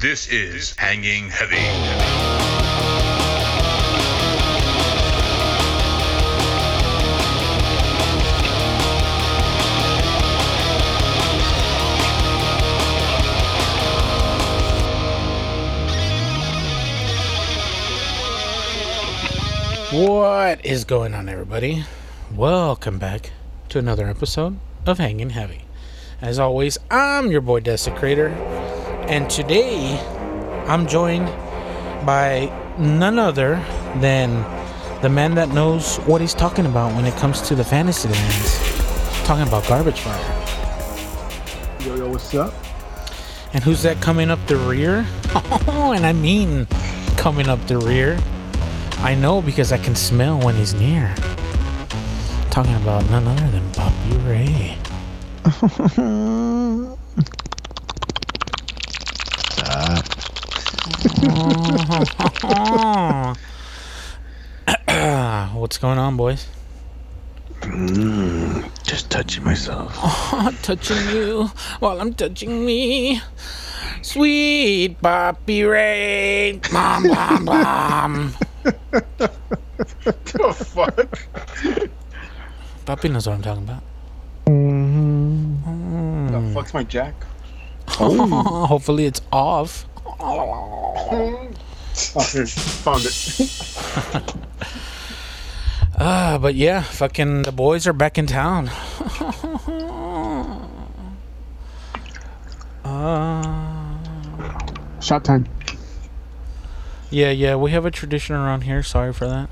This is Hanging Heavy. What is going on, everybody? Welcome back to another episode of Hanging Heavy. As always, I'm your boy Desecrator, and today I'm joined by none other than the man that knows what he's talking about when it comes to the fantasy lands. Talking about Garbage Fire. Yo, yo, what's up? And who's that coming up the rear? Oh, and I mean coming up the rear. I know because I can smell when he's near. Talking about none other than Bobby Ray. What's going on, boys? Mm, just touching myself. Oh, touching you while I'm touching me. Sweet Bobby Ray. Bom, bom, bom. the fuck? Bobby knows what I'm talking about. Mm-hmm. Mm. The fuck's my jack? Oh. Hopefully it's off. Oh, here, found it. Ah, but yeah, fucking the boys are back in town. uh, Shot time. yeah, yeah, we have a tradition around here. Sorry for that.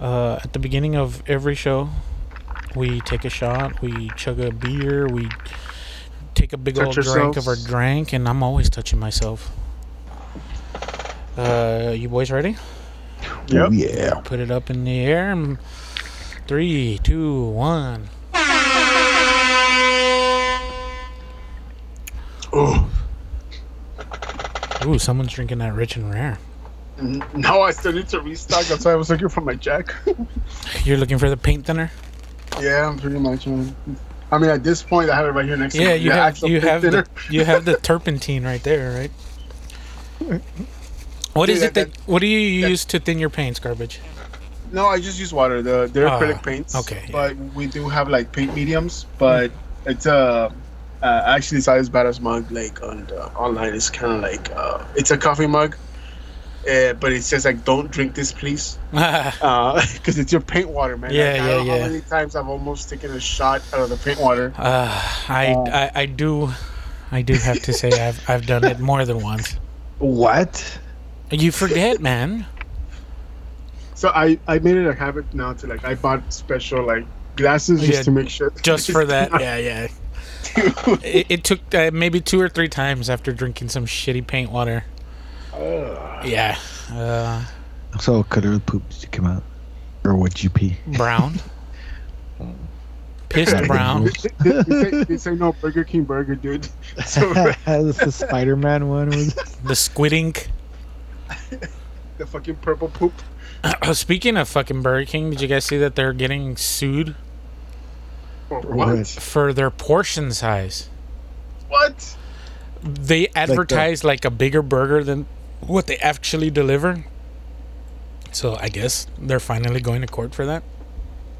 Uh, at the beginning of every show, we take a shot, we chug a beer, we take a big Touch old drink of our drink, and I'm always touching myself. Uh, you boys ready? Yep. yeah. Put it up in the air. and Three, two, one. Oh, Ooh, someone's drinking that rich and rare. now I still need to restock. That's why I was looking for my jack. You're looking for the paint thinner? yeah, I'm pretty much. Um, I mean, at this point, I have it right here next to Yeah, me. you have you have the you have the turpentine right there, right? What is Dude, it that- that, what do you that- use to thin your paints, garbage? No, I just use water. The they're Ah, acrylic paints. okay, But we do have like paint mediums, but it's uh, uh actually it's not as bad as mug like on the online. It's kind of like uh, it's a coffee mug, uh, but it says like don't drink this, please, uh, because it's your paint water, man. Yeah, Like, I yeah, don't know yeah. How many times I've almost taken a shot out of the paint water? I, I I do I do have to say I've I've done it more than once. What? You forget, man. So I I made it a habit now to like I bought special like glasses just Yeah, to make sure. Just for that, yeah, yeah. It, it took uh, maybe two or three times after drinking some shitty paint water. Yeah, uh, So what color of poop did you come out? Or would you pee? brown, pissed brown. they, say, they say no Burger King burger, dude. So That's the Spider-Man one. Was The squid ink. the fucking purple poop. Speaking of fucking Burger King, did you guys see that they're getting sued Or What? what? for their portion size? What? They advertise like, a bigger burger than what they actually deliver. So I guess they're finally going to court for that.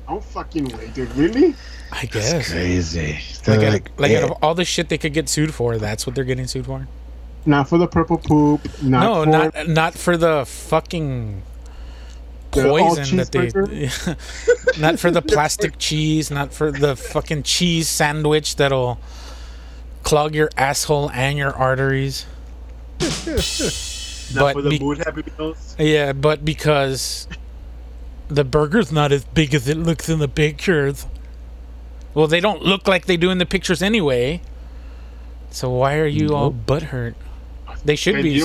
No fucking way, dude. Really? I guess. crazy. Like, They're out- like, like eh, out of all the shit they could get sued for, that's what they're getting sued for. Not for the purple poop. Not no, for not not for the fucking The poison that they. not for the plastic cheese. Not for the fucking cheese sandwich that'll clog your asshole and your arteries. not but for the be- mood happy meals. Yeah, but because the burger's not as big as it looks in the pictures. Well, they don't look like they do in the pictures anyway. So why are you all butthurt? They should And be. you-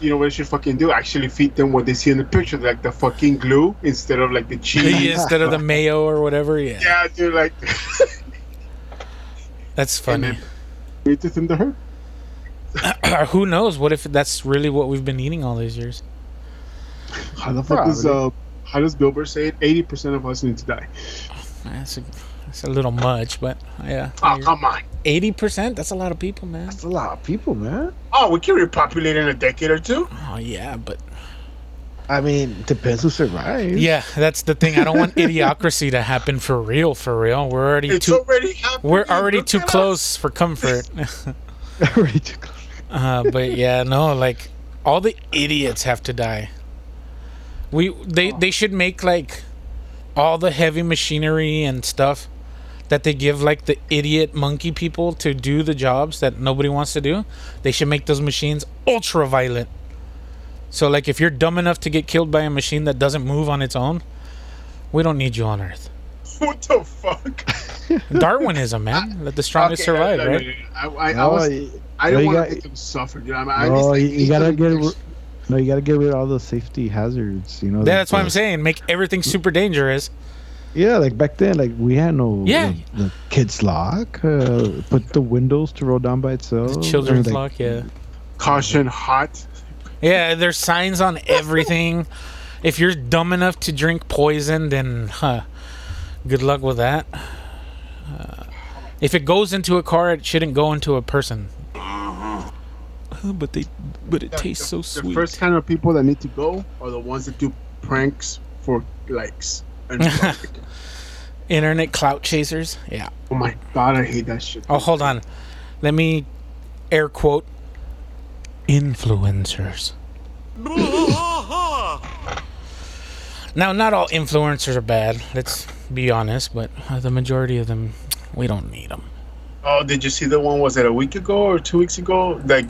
You know what they should fucking do? Actually feed them what they see in the picture, like the fucking glue instead of like the cheese. instead of the mayo or whatever. Yeah, Yeah, dude. Like, that's funny. wait to thin the hurt. Who knows? What if that's really what we've been eating all these years? How the fuck does uh, how does Bill Burr say it? Eighty percent of us need to die. That's a It's a little much, but yeah. Oh, come on. Eighty percent? That's a lot of people, man. That's a lot of people, man. Oh, we can repopulate in a decade or two. Oh yeah, but I mean, depends who survives. yeah, that's the thing. I don't want idiocracy to happen for real. For real, we're already It's too. Already we're already too at us. close for comfort. Already too close. Uh, but yeah, no, like all the idiots have to die. We they they should make like all the heavy machinery and stuff that they give like the idiot monkey people to do the jobs that nobody wants to do. They should make those machines ultra violent. So like if you're dumb enough to get killed by a machine that doesn't move on its own, we don't need you on Earth. What the fuck? Darwinism, man. Let the strongest Okay, survive, no, no, right? no, no. I, I, I, No, was, you- I don't you want got- to make them suffer. dude. I, mean, I no, just, like, you, you gotta get. make- ri- No, you gotta get rid of all the safety hazards. You know. Yeah, that's what I'm saying. Make everything super dangerous. Yeah, like back then, like we had no. Yeah. The, the kids lock. Uh, put the windows to roll down by itself. or, Children's like, lock, yeah. Caution hot. Yeah, there's signs on everything. if you're dumb enough to drink poison, then huh, good luck with that. Uh, if it goes into a car, it shouldn't go into a person. But they, but it tastes so sweet. the first kind of people that need to go are the ones that do pranks for likes. And. Internet clout chasers. Yeah. oh my god, I hate that shit. Oh, hold on. Let me air quote influencers. now, not all influencers are bad. Let's be honest, but uh, the majority of them, we don't need them. Oh, did you see the one? Was it a week ago or two weeks ago? Like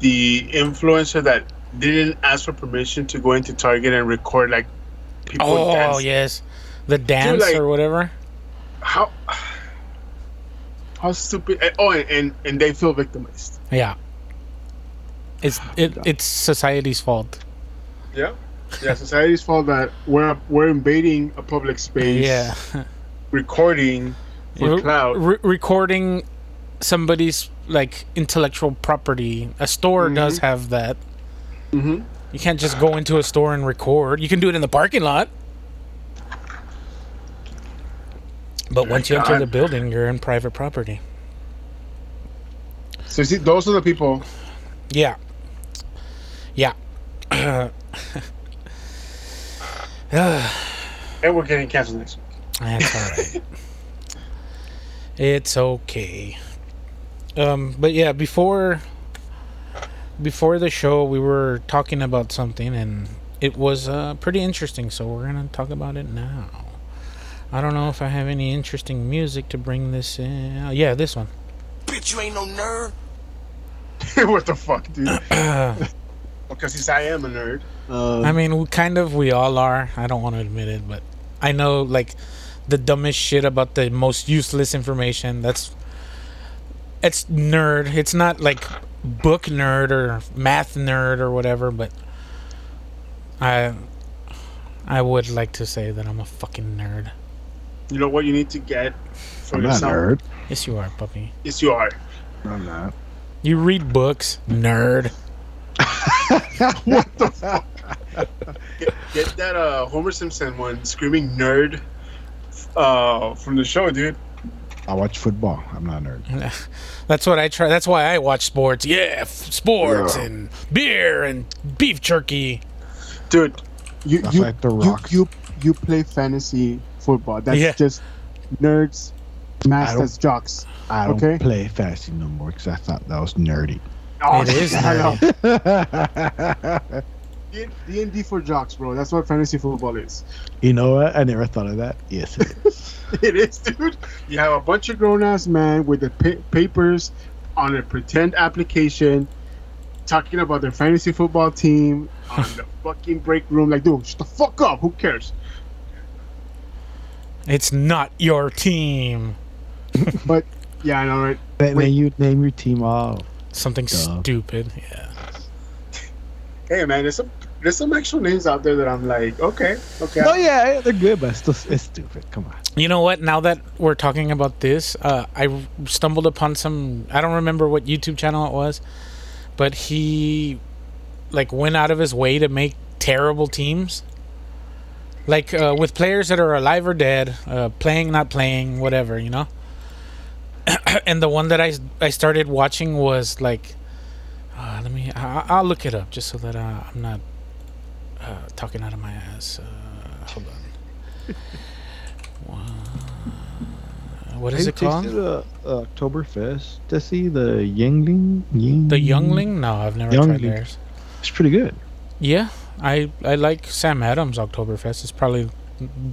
the influencer that didn't ask for permission to go into Target and record like people Oh dancing. yes, the dance like- or whatever. How how stupid? Eh, oh, and and, and they feel victimized. Yeah. It's it, it's society's fault. Yeah. Yeah, society's fault that we're we're invading a public space, Yeah. recording for Re- cloud. re- recording somebody's like intellectual property. A store does have that. hmm You can't just go into a store and record. You can do it in the parking lot. But once you enter the building, you're in private property. So see, those are the people. Yeah. Yeah. And we're getting canceled next week. That's all right. it's okay. Um, but yeah, before before the show, we were talking about something, and it was uh, pretty interesting. So we're gonna talk about it now. I don't know if I have any interesting music to bring this in. Uh, yeah, this one. Bitch, you ain't no nerd. what the fuck, dude? because since I am a nerd. Um, I mean, kind of we all are. I don't want to admit it, but I know like the dumbest shit about the most useless information. That's it's nerd. It's not like book nerd or math nerd or whatever, but I I would like to say that I'm a fucking nerd. you know what you need to get for I'm not yourself? nerd. Yes, you are, puppy. Yes, you are. I'm not. You read books, nerd. What the Get, get that uh, Homer Simpson one, screaming nerd, uh, from the show, dude. I watch football. I'm not a nerd. That's what I try. That's why I watch sports. Yeah, f- sports Yeah. and beer and beef jerky. Dude, you you, like The you you you play fantasy football. That's Yeah. just nerds masked as jocks. I don't Okay. play fantasy no more because I thought that was nerdy. Oh, It is nerdy. D and D for jocks, bro. That's what fantasy football is. you know what? I never thought of that. Yes, it is. It is, dude. You have a bunch of grown ass men with the pa- papers on a pretend application, talking about their fantasy football team on the fucking break room. Like, dude, shut the fuck up. Who cares? It's not your team. But yeah, I know, right? then, then you name your team off. Something Duh. stupid. Yeah. Hey, man, there's some there's some actual names out there that I'm like, okay, okay. Oh yeah, they're good, but it's still it's stupid. Come on. You know what? Now that we're talking about this, uh, I stumbled upon some. I don't remember what YouTube channel it was, but he like went out of his way to make terrible teams. like uh, with players that are alive or dead, uh, playing, not playing, whatever, you know. and the one that I I started watching was like, uh, let me I, I'll look it up just so that uh, I'm not uh, talking out of my ass. Uh, hold on. Wha- what is Hey, it called? tasted, uh, Oktoberfest. To see the Yuengling. Ying, The Youngling? No, I've never tried Youngling. theirs. It's pretty good. Yeah, I I like Sam Adams Oktoberfest. It's probably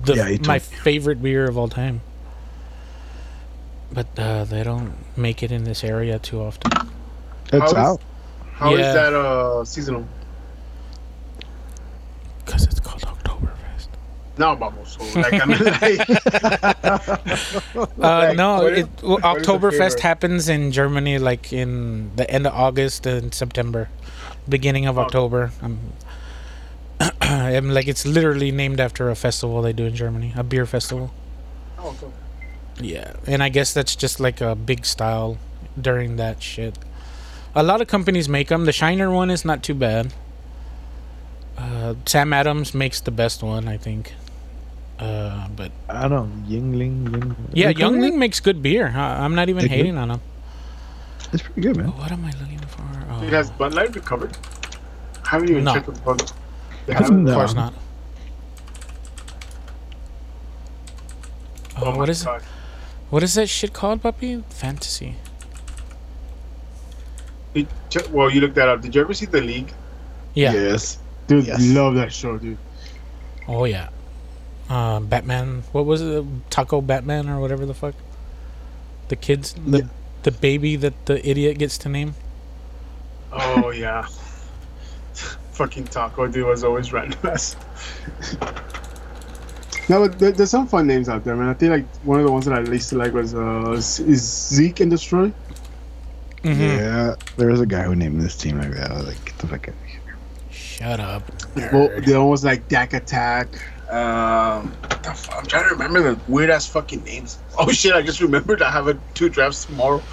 the Yeah, he my told- favorite beer of all time. But uh, they don't make it in this area too often. It's is- out. How is Yeah. that uh seasonal? Because it's called Oktoberfest. No, vamos. Like, I mean, like, Uh, no, well, what is the Oktoberfest happens in Germany like in the end of August and September, beginning of Oh. October. Um, I'm like it's literally named after a festival they do in Germany, a beer festival. oh, okay. Yeah, and I guess that's just like a big style during that shit. A lot of companies make them. The Shiner one is not too bad. Uh, Sam Adams makes the best one, I think. Uh, but I don't know. Yuengling. Yuengling. yeah, They call it? Youngling makes good beer. I, I'm not even They do? hating on him. It's pretty good, man. What am I looking for? Oh, It has Bud Light recovered. I haven't even No. checked with Bud. They of course not. Oh Oh, what is God. what is that shit called, puppy? Fantasy. Did- che- well, you looked that up. Did you ever see The League? Yeah. Yes. Dude, Yes. love that show, dude. Oh yeah. Uh, Batman. What was it? Taco Batman or whatever the fuck. The kids. The Yeah. the baby that the idiot gets to name. Oh, yeah. Fucking Taco, dude, was always random ass. No, but there, there's some fun names out there, man. I think like one of the ones that I least like was uh is is Zeke and Destroy. Mhm. Yeah, there was a guy who named this team like that. I was like, get the fuck out of here. Shut up. Well, the other was like Dak Attack. Um, what the fuck? I'm trying to remember the weird ass fucking names. Oh shit! I just remembered I have a two drafts tomorrow.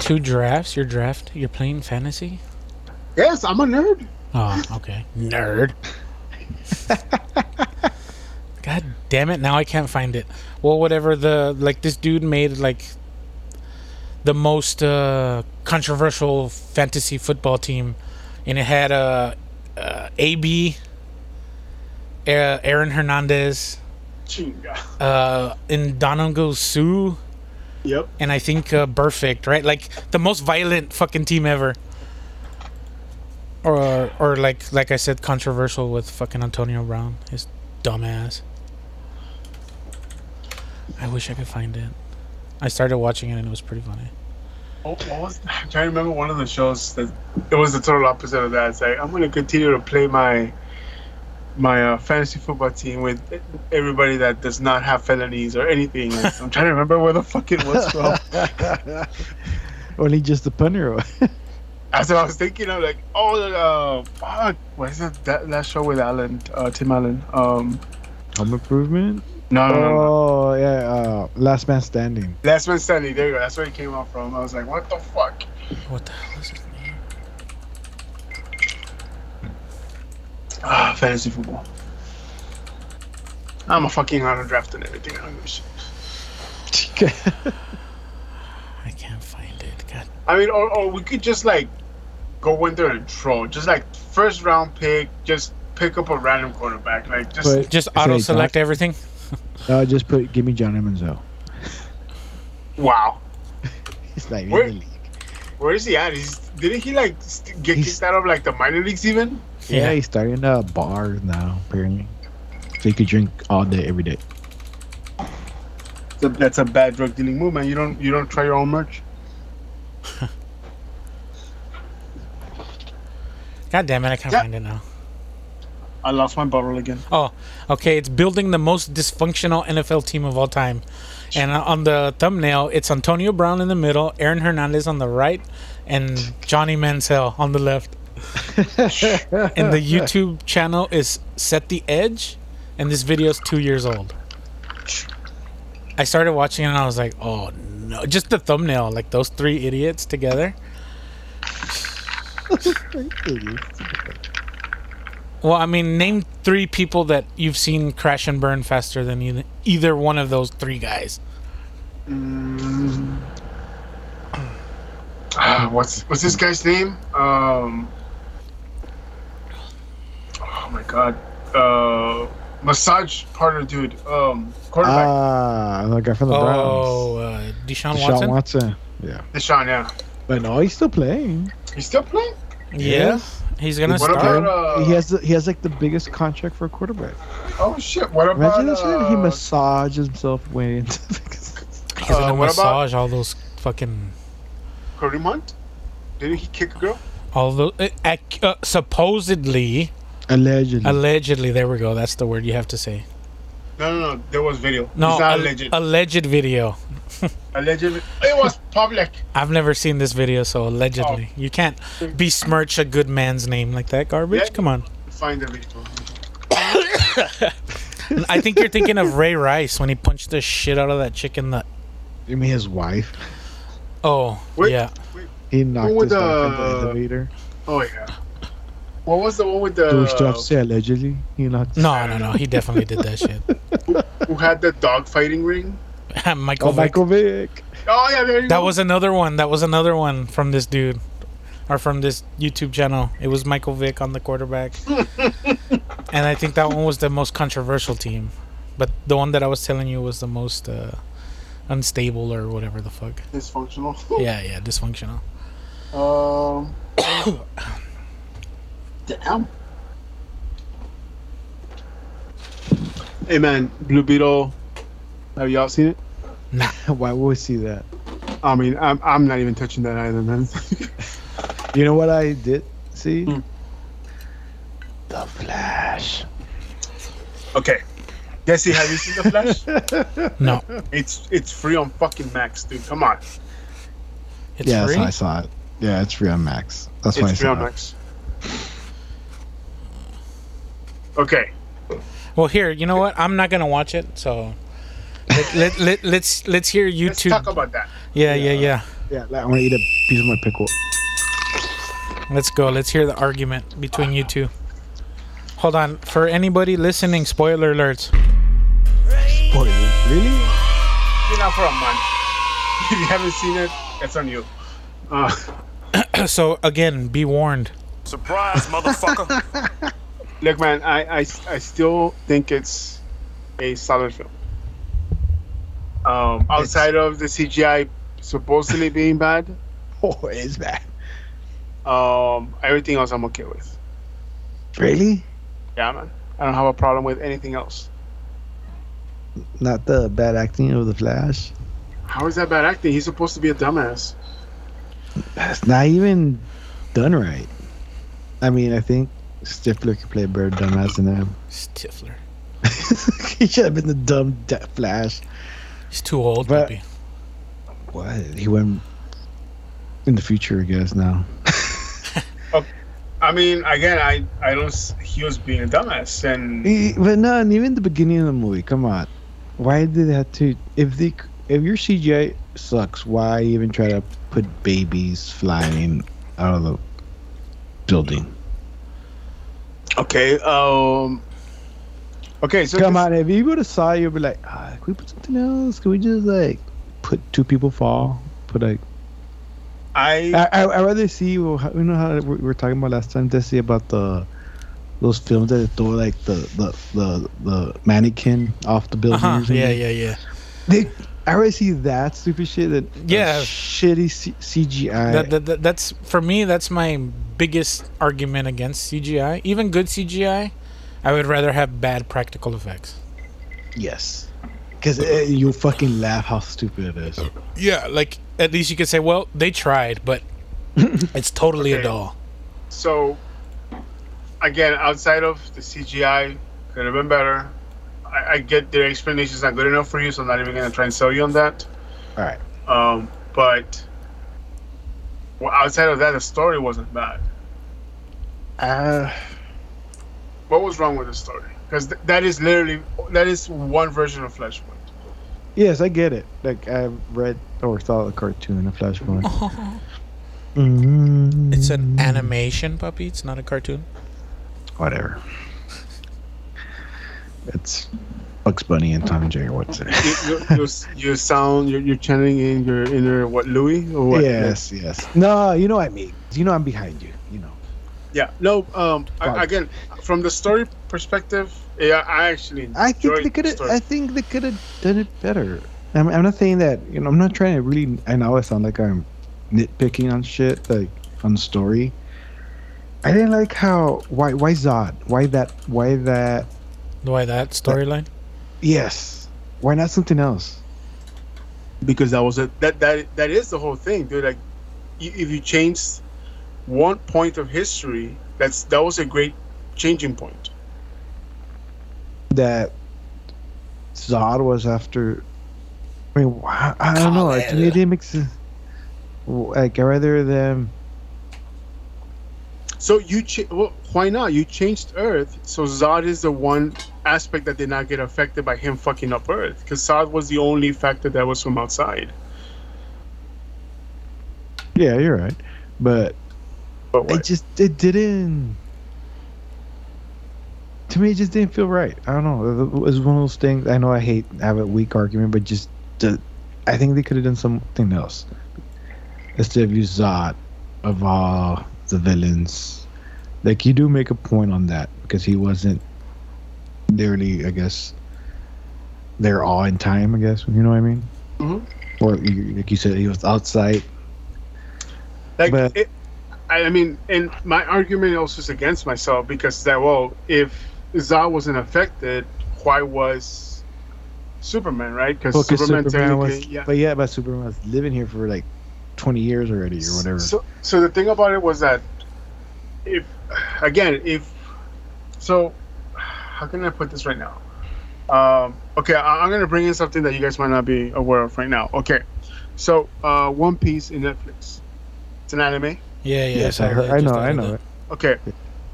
Two drafts. Your draft. You're playing fantasy. yes, I'm a nerd. Oh, okay. Nerd. God damn it! Now I can't find it. Well, whatever the like, this dude made like the most uh, controversial fantasy football team, and it had uh, uh, AB, uh, Aaron Hernandez, Chinga. uh, Ndamukong Suh, Yep. and I think uh, Perfect. Right, like the most violent fucking team ever. Or, or like, like I said, controversial with fucking Antonio Brown, his dumbass. I wish I could find it. I started watching it and it was pretty funny. What, what was? I'm trying to remember one of the shows that it was the total opposite of that. It's like I'm gonna continue to play my my uh, fantasy football team with everybody that does not have felonies or anything. I'm trying to remember where the fuck it was from. Only just the punter. That's what I was thinking. I'm like, oh, uh, fuck. What is it? That that show with Allen, uh, Tim Allen. Um, Home improvement. No, no, no, no. Oh yeah, uh, Last Man Standing. Last Man Standing. There you go. That's where it came out from. I was like, what the fuck? What the hell is his name? Ah, fantasy football. I'm a fucking auto draft and everything. I don't give a shit. I can't find it. God. I mean, or, or we could just like go in there and throw. Just like first round pick, just pick up a random quarterback. Like just But- Just auto select Josh- everything. uh, just put give me Johnny Manziel. wow. He's like Where- in the league. Where is he at? He's didn't he like st- get He's- kicked out of like the minor leagues even? Yeah, he's starting a bar now apparently, so he could drink all day every day. That's a, that's a bad drug dealing move, man. You don't you don't try your own merch. God damn it! I can't Yeah. find it now. I lost my bottle again. Oh, okay. It's building the most dysfunctional NFL team of all time. And on the thumbnail, it's Antonio Brown in the middle, Aaron Hernandez on the right, and Johnny Manziel on the left. and the YouTube channel is Set the Edge, and this video is two years old. I started watching it and I was like, oh no. Just the thumbnail, like those three idiots together. Well, I mean, name three people that you've seen crash and burn faster than either, either one of those three guys. Mm. Ah, what's what's this guy's name? Um. Oh my god. Uh, massage partner dude. Um, quarterback. Ah, the guy from the Oh, Browns. uh, Deshaun, Deshaun Watson. Watson. Yeah. Deshaun, yeah. But no, he's still playing. He's still playing. Yeah, he's gonna What start. about, uh, he has the, he has like the biggest contract for a quarterback. Oh shit! What about? Imagine that shit. He uh, massages himself way into. he's gonna uh, what about- massage all those fucking Kareem Hunt? Didn't he kick a girl? all those. Uh, uh, supposedly, Allegedly. allegedly. There we go. That's the word you have to say. No, no, no. There was video. No, it's not al- alleged. alleged video. Allegedly, it was public. I've never seen this video, so allegedly. Oh. You can't besmirch a good man's name like that. Garbage. Yeah. Come on. Find the video. I think you're thinking of Ray Rice when he punched the shit out of that chick in the. you mean his wife? Oh, Wait. yeah. He knocked with his wife in the- the elevator. Oh yeah. What was the one with the Do we still have say allegedly? He knocked. No, no, no. He definitely did that shit. who had the dog fighting ring? Michael Oh, Vick. Michael Vick. Oh yeah, there you That go. was another one. That was another one from this dude, or from this YouTube channel. It was Michael Vick on the quarterback, and I think that one was the most controversial team. But the one that I was telling you was the most uh, unstable or whatever the fuck. dysfunctional. Yeah, yeah, dysfunctional. Um. Damn. Hey man, Blue Beetle. Have y'all seen it? Nah, Why would we see that? I mean, I'm I'm not even touching that either, man. You know what I did see? Hmm. The Flash. okay. Jesse, have you seen the Flash? no, it's it's free on fucking Max, dude. Come on, it's yeah, free. that's I saw it. Yeah, it's free on Max. That's why I it's free saw on it. Max. Okay, Well, here, you know what? I'm not gonna watch it. So let, let, let, let's let's hear you let's two. talk about that. Yeah, yeah, yeah. Yeah, like, I'm gonna eat a piece of my pickle. Let's go. Let's hear the argument between you two. Hold on. For anybody listening, spoiler alerts. Spoiler. Really? Been out for a month. If you haven't seen it, it's on you. Uh, so again, be warned. Surprise, motherfucker. look, man, I, I I still think it's a solid film. Um, outside of the CGI supposedly being bad, Oh, it's bad. um, everything else I'm okay with. Really? Yeah, man. I don't have a problem with anything else. Not the bad acting of the Flash. How is that bad acting? He's supposed to be a dumbass. That's not even done right. I mean, I think Stifler could play a better dumbass than him. Stifler. he should have been the dumb de- Flash. He's too old, But- puppy. What? He went in the future, I guess. Now. I mean, again, I I don't. He was being a dumbass, and He- But no, and even the beginning of the movie. Come on, why did they have to? If the if your CGI sucks, why even try to put babies flying out of the building? Okay. Um. Okay, so Come this- on, if you would have saw, you'd be like, ah, can we put something else? Can we just like put two people fall? Put like, I I I I'd rather see. Well, you know how we were talking about last time, Desi, about the those films that they throw like the the the, the mannequin off the building. Uh-huh. Yeah, yeah, yeah. They, I already see that stupid shit. That Yeah. shitty C- CGI. That, that, that, that's for me. That's my biggest argument against CGI. Even good CGI, I would rather have bad practical effects. yes, because uh, you fucking laugh how stupid it is. Yeah, like at least you could say, well, they tried, but it's totally a doll. so again outside of the CGI could have been better. I, I get their explanations not good enough for you, so I'm not even gonna try and sell you on that. All right. Um, but well, outside of that, the story wasn't bad. Uh, What was wrong with the story? Because th- that is literally that is one version of Flashpoint. yes, I get it. Like I read or saw a cartoon, a Flashpoint. Mm-hmm. It's an animation puppy. It's not a cartoon. whatever. It's Bugs Bunny and Tom and Jerry. What's it? you, you, you, you sound you're, you're channeling in your inner what Louis or what? yes, yes. No, you know what I mean. You know I'm behind you. You know. Yeah. No. Um. I, again, from the story perspective, yeah, I actually. I think they could the have. I think they could have done it better. I'm, I'm not saying that. You know, I'm not trying to really. I know I sound like I'm nitpicking on shit, like on story. I didn't like how why why Zod why that why that Why that storyline? Yes why not something else because that was a that that that is the whole thing, dude. Like, if you change one point of history, that's that was a great changing point. that Zod was after. I mean, why, I don't know. Like, to me, it didn't make sense. Like, I rather them. So you cha- well, why not? You changed Earth, so Zod is the one aspect that did not get affected by him fucking up Earth, because Zod was the only factor that was from outside. Yeah, you're right, but But it just it didn't. To me, it just didn't feel right. I don't know. It was one of those things. I know I hate have a weak argument, but just the, I think they could have done something else instead of use Zod of all the villains. Like you do make a point on that because he wasn't nearly, I guess, there all in time. I guess you know what I mean. Mhm. Or like you said, he was outside. Like, But- it, I mean, and my argument also is against myself because that well, if Zod wasn't affected, why was Superman right? Because Well, Superman, Superman was, yeah. but yeah, but Superman was living here for like twenty years already or whatever. So, so the thing about it was that if again, if so, how can I put this right now? Um, okay, I, I'm gonna bring in something that you guys might not be aware of right now. Okay, so uh, One Piece in Netflix. It's an anime. Yeah, yeah. yes, so I heard. I just know. I know it. Okay,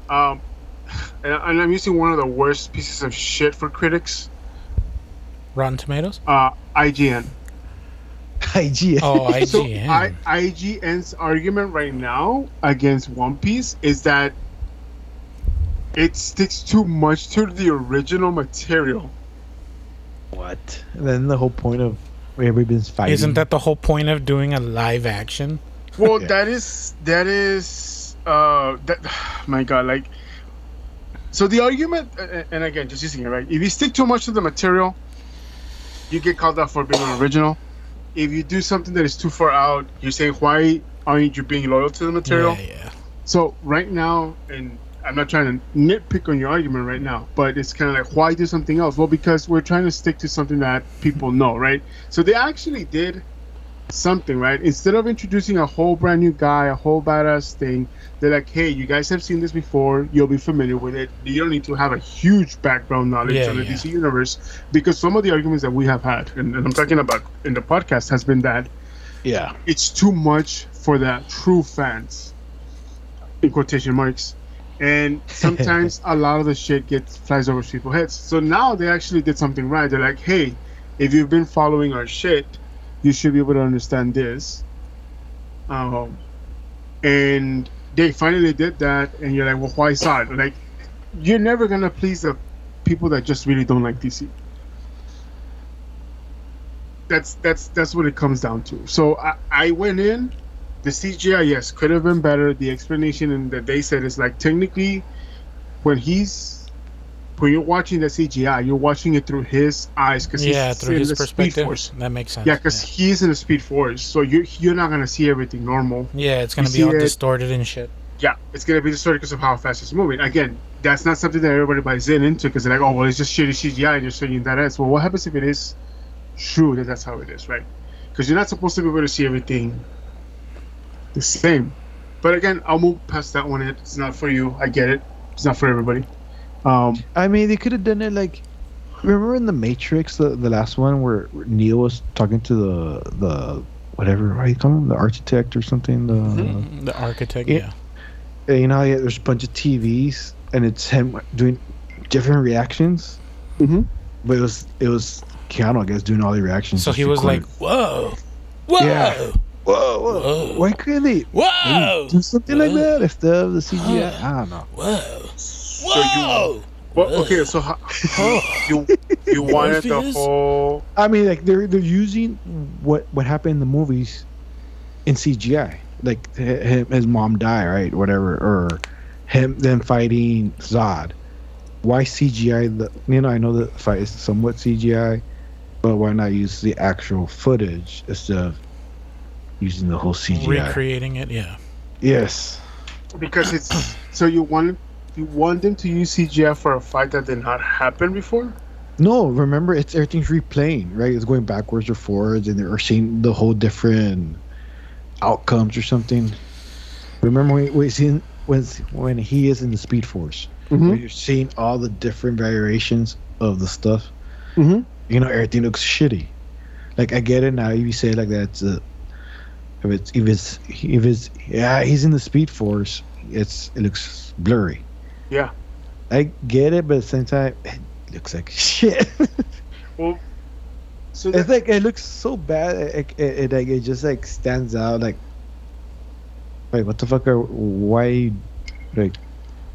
um, and, and I'm using one of the worst pieces of shit for critics. Rotten Tomatoes. Uh, IGN. IGN. Oh, So IGN. I, IGN's argument right now against One Piece is that it sticks too much to the original material. what? And then the whole point of everybody's fighting. Isn't that the whole point of doing a live action? Well, Yeah. that is that is uh that my god like so the argument uh, and again just using it right if you stick too much to the material you get called out for being an original if you do something that is too far out you're saying why aren't you being loyal to the material Yeah, yeah. So right now, and I'm not trying to nitpick on your argument right now, but it's kind of like why do something else? Well, because we're trying to stick to something that people know, right? So they actually did something, right? Instead of introducing a whole brand new guy, a whole badass thing, they're like, hey, you guys have seen this before, you'll be familiar with it. You don't need to have a huge background knowledge Yeah, on the yeah. DC universe, because some of the arguments that we have had, and, and I'm talking about in the podcast, has been that yeah. it's too much for the true fans in quotation marks and sometimes a lot of the shit gets flies over people's heads. So now they actually did something right. They're like hey if you've been following our shit you should be able to understand this. Um, and they finally did that and you're like well why side like you're never gonna please the people that just really don't like dc that's that's that's what it comes down to. So I, I went in, the CGI yes could have been better. The explanation and that they said is like technically, when he's when you're watching the CGI, you're watching it through his eyes because Yeah, he's through in his the Speed perspective. Force. That makes sense. Yeah, because he's in the Speed Force, so you you're not gonna see everything normal. yeah, it's gonna you be all it- distorted and shit. Yeah, it's gonna be distorted because of how fast it's moving. Again, that's not something that everybody buys in into because they're like, oh well, it's just shitty CGI and you're saying that is. Well, what happens if it is true that that's how it is, right? Because you're not supposed to be able to see everything the same. But again, I'll move past that one. It's not for you. I get it. It's not for everybody. Um, I mean, they could have done it like. Remember in the Matrix, the, the last one where Neo was talking to the the whatever how you call him, the architect or something. The Mm, the architect. Yeah. Yeah. You know, yeah, there's a bunch of TVs and it's him doing different reactions. Mhm. But it was it was Keanu, I guess, doing all the reactions. So he was like, "Whoa, whoa, Yeah. "Whoa, whoa, Whoa. why couldn't they whoa, do something like that if the the CGI? I don't know. whoa, Whoa! Well, okay, so how, you you wanted the Morpheus? whole I mean, like they're they're using what what happened in the movies in CGI. Like h- him, his mom die, right? Whatever, or him them fighting Zod. Why CGI? The you know I know the fight is somewhat CGI, but why not use the actual footage instead of using the whole CGI? Recreating it, yeah. yes. because it's so you want you want them to use CGI for a fight that did not happen before. No, remember it's everything's replaying, right? It's going backwards or forwards, and they're seeing the whole different outcomes or something. Remember when when, seeing, when when he is in the Speed Force, Mhm. when you're seeing all the different variations of the stuff. Mhm. You know, everything looks shitty. Like I get it now. If you say it like that, it's a, if it's if it's if it's yeah, he's in the Speed Force. It's it looks blurry. Yeah. I get it, but at the same time, it looks like shit. Well, so It's like it looks so bad. It, it, it like it just like stands out. Like, wait, what the fuck? Are why? Like,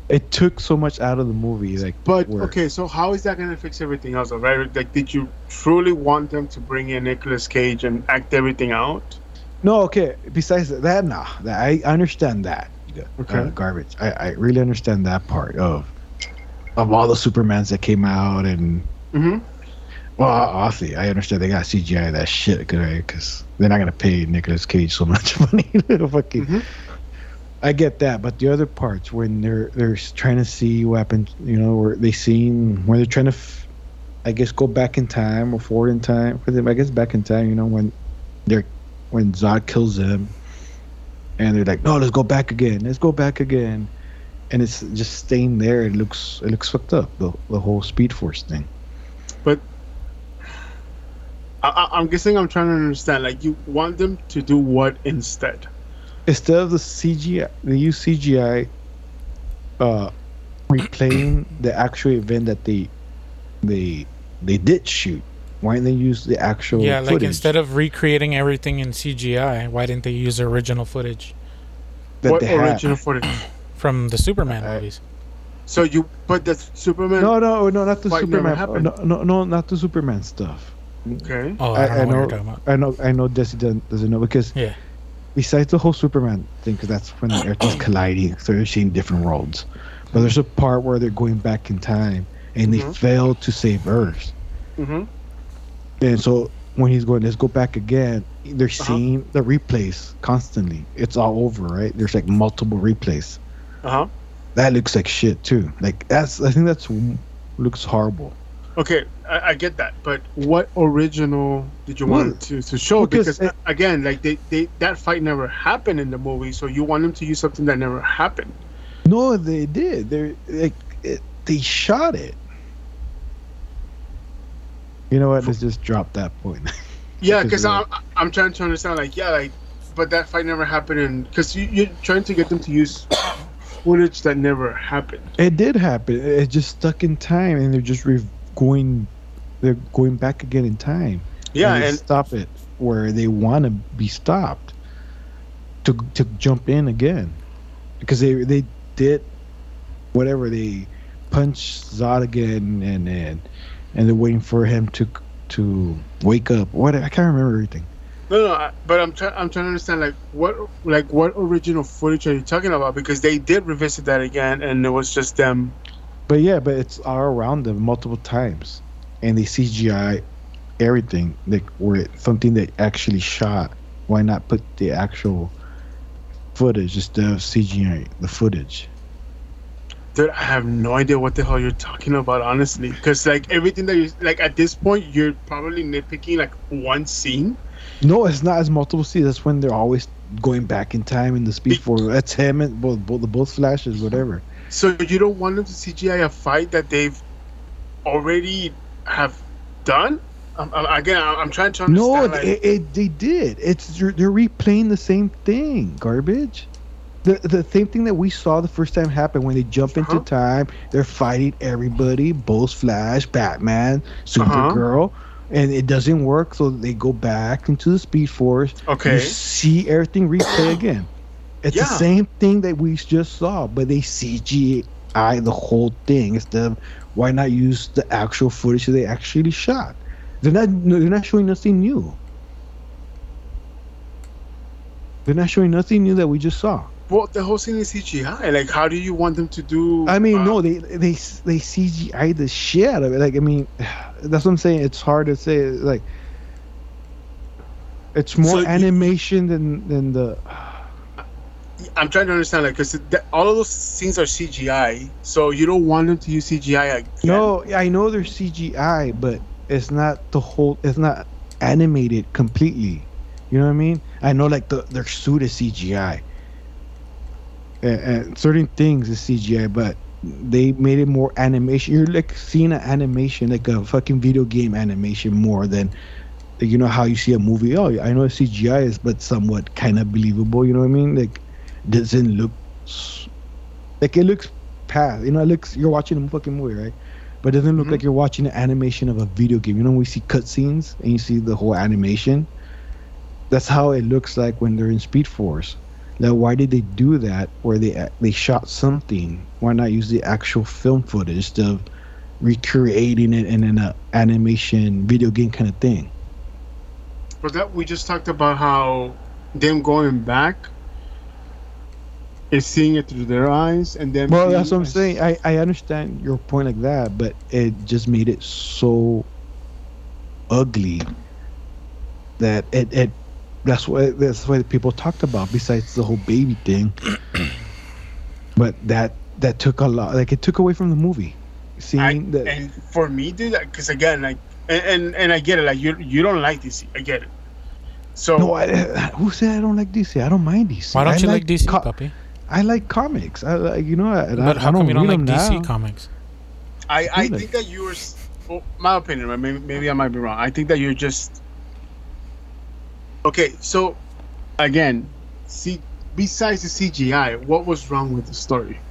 it took so much out of the movie. Like, but where- okay, so how is that gonna fix everything else? Right? Like, did you truly want them to bring in Nicolas Cage and act everything out? No, okay. Besides that, nah, that, I understand that. Okay. Uh, garbage. I, I really understand that part of of all the Supermans that came out and Mm-hmm. well, obviously I understand they got CGI that shit right? because they're not gonna pay Nicolas Cage so much money to fucking. Mhm. I get that, but the other parts when they're they're trying to see what happened, you know, where they seen where they're trying to, f- I guess, go back in time or forward in time. For them, I guess back in time, you know, when they're when Zod kills them, and they're like, no, let's go back again, let's go back again, and it's just staying there. It looks it looks fucked up the the whole Speed Force thing. But I, I'm guessing I'm trying to understand. Like, you want them to do what instead? instead of the CGI, they use CGI, uh, replaying the actual event that they they they did shoot. Why didn't they use the actual Yeah, like instead of recreating everything in CGI, why didn't they use original footage that what they had? original footage? from the Superman I- movies? So you, but the Superman. No, no, no, not the Fight never Superman. happened. No, no, no, not the Superman stuff. Okay. Oh, I don't know, I what you're know, talking about. I know, I know. Desi doesn't, doesn't know because Yeah. besides the whole Superman thing, because that's when the Earth is colliding, so they're seeing different worlds. But there's a part where they're going back in time and they Mhm. fail to save Earth. Mm-hmm. And so when he's going, let's go back again. They're Uh-huh. seeing the replays constantly. It's all over, right? There's like multiple replays. Uh huh. That looks like shit too. Like that's, I think that's looks horrible. Okay, I, I get that, but what original did you want to, to show? because Because, it- again, like they, they that fight never happened in the movie, so you want them to use something that never happened. No, they did. They're like it, they shot it. You know what? Let's just drop that point. Yeah, Because because uh, I'm I'm trying to understand, like, yeah, like, but that fight never happened, and because you, you're trying to get them to use footage that never happened. it did happen. It just stuck in time, and they're just re- going. They're going back again in time. Yeah, and, and stop it where they want to be stopped to to jump in again because they they did whatever they punch Zod again and and and they're waiting for him to to wake up. What I can't remember everything. no, no, I- but I'm trying I'm trying to understand, like, what like what original footage are you talking about? Because they did revisit that again, and it was just them. But yeah, but it's all around them multiple times, and they CGI everything like where it's something they actually shot. Why not put the actual footage instead of CGI the footage? Dude, I have no idea what the hell you're talking about, honestly. Because like everything that you like at this point, you're probably nitpicking like one scene. No, it's not as multiple scenes. That's when they're always going back in time in the speed force. That's him and both, both the both flashes, whatever. So you don't want them to CGI a fight that they've already have done. Um, again, I'm, trying to understand. No, like, it, it, they did. It's they're replaying the same thing. Garbage. The the same thing that we saw the first time happen when they jump into Uh-huh. time. They're fighting everybody. Both Flash, Batman, Uh-huh. Supergirl. And it doesn't work, so they go back into the Speed Force. Okay. You see everything replay again. It's Yeah. the same thing that we just saw, but they CGI the whole thing instead of why not use the actual footage that they actually shot? They're not they're not showing nothing new. They're not showing nothing new that we just saw. Well, the whole thing is CGI. Like, how do you want them to do? I mean, uh, no, they they they CGI the shit out of it. Like, I mean, that's what I'm saying. It's hard to say. Like, it's more So you- animation than than the. I'm trying to understand, like, because all of those scenes are CGI. So you don't want them to use CGI again. No, I know they're CGI, but it's not the whole. It's not animated completely. You know what I mean? I know, like the their suit is CGI, certain things is CGI, but they made it more animation. You're like seeing an animation, like a fucking video game animation, more than like, you know how you see a movie. Oh, I know CGI is, but somewhat kind of believable. You know what I mean? Like doesn't look like it looks past. You know, it looks you're watching a fucking movie, right? But it doesn't look Mhm. like you're watching an animation of a video game. You know, when we see cutscenes and you see the whole animation. That's how it looks like when they're in Speed Force. Like, why did they do that? Where they a- they shot something? Why not use the actual film footage instead of recreating it in an uh, animation video game kind of thing? But that we just talked about how them going back is seeing it through their eyes, and then. Well, that's what I'm saying. I, I understand your point like that, but it just made it so ugly that it, it that's what that's what people talked about. Besides the whole baby thing, but that that took a lot. Like it took away from the movie. I, Seeing that, and for me, dude, because again, like, and, and and I get it. Like, you you don't like DC. I get it. So no, I, who said I don't like DC? I don't mind DC. Why don't I you like, DC, co- puppy? I like comics. I like you know. I, But I, how I don't come you don't like DC now. comics? I, I think that you're, well, my opinion. Maybe, maybe I might be wrong. I think that you're just okay. So, again, see, besides the CGI, what was wrong with the story?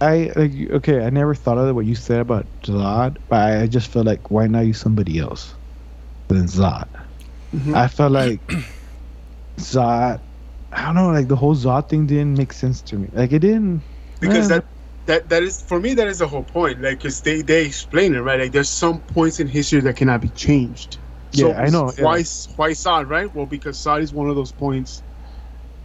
I like okay. I never thought of what you said about Zod, but I, I just felt like why not use somebody else than Zod? Mhm. I felt like Zod. I don't know, like the whole Zod thing didn't make sense to me. Like it didn't. Because Yeah. that that that is for me that is the whole point. Like, cause they they explain it right. Like, there's some points in history that cannot be changed. So Yeah, I know, why yeah. Why why Zod, right? Well, because Zod is one of those points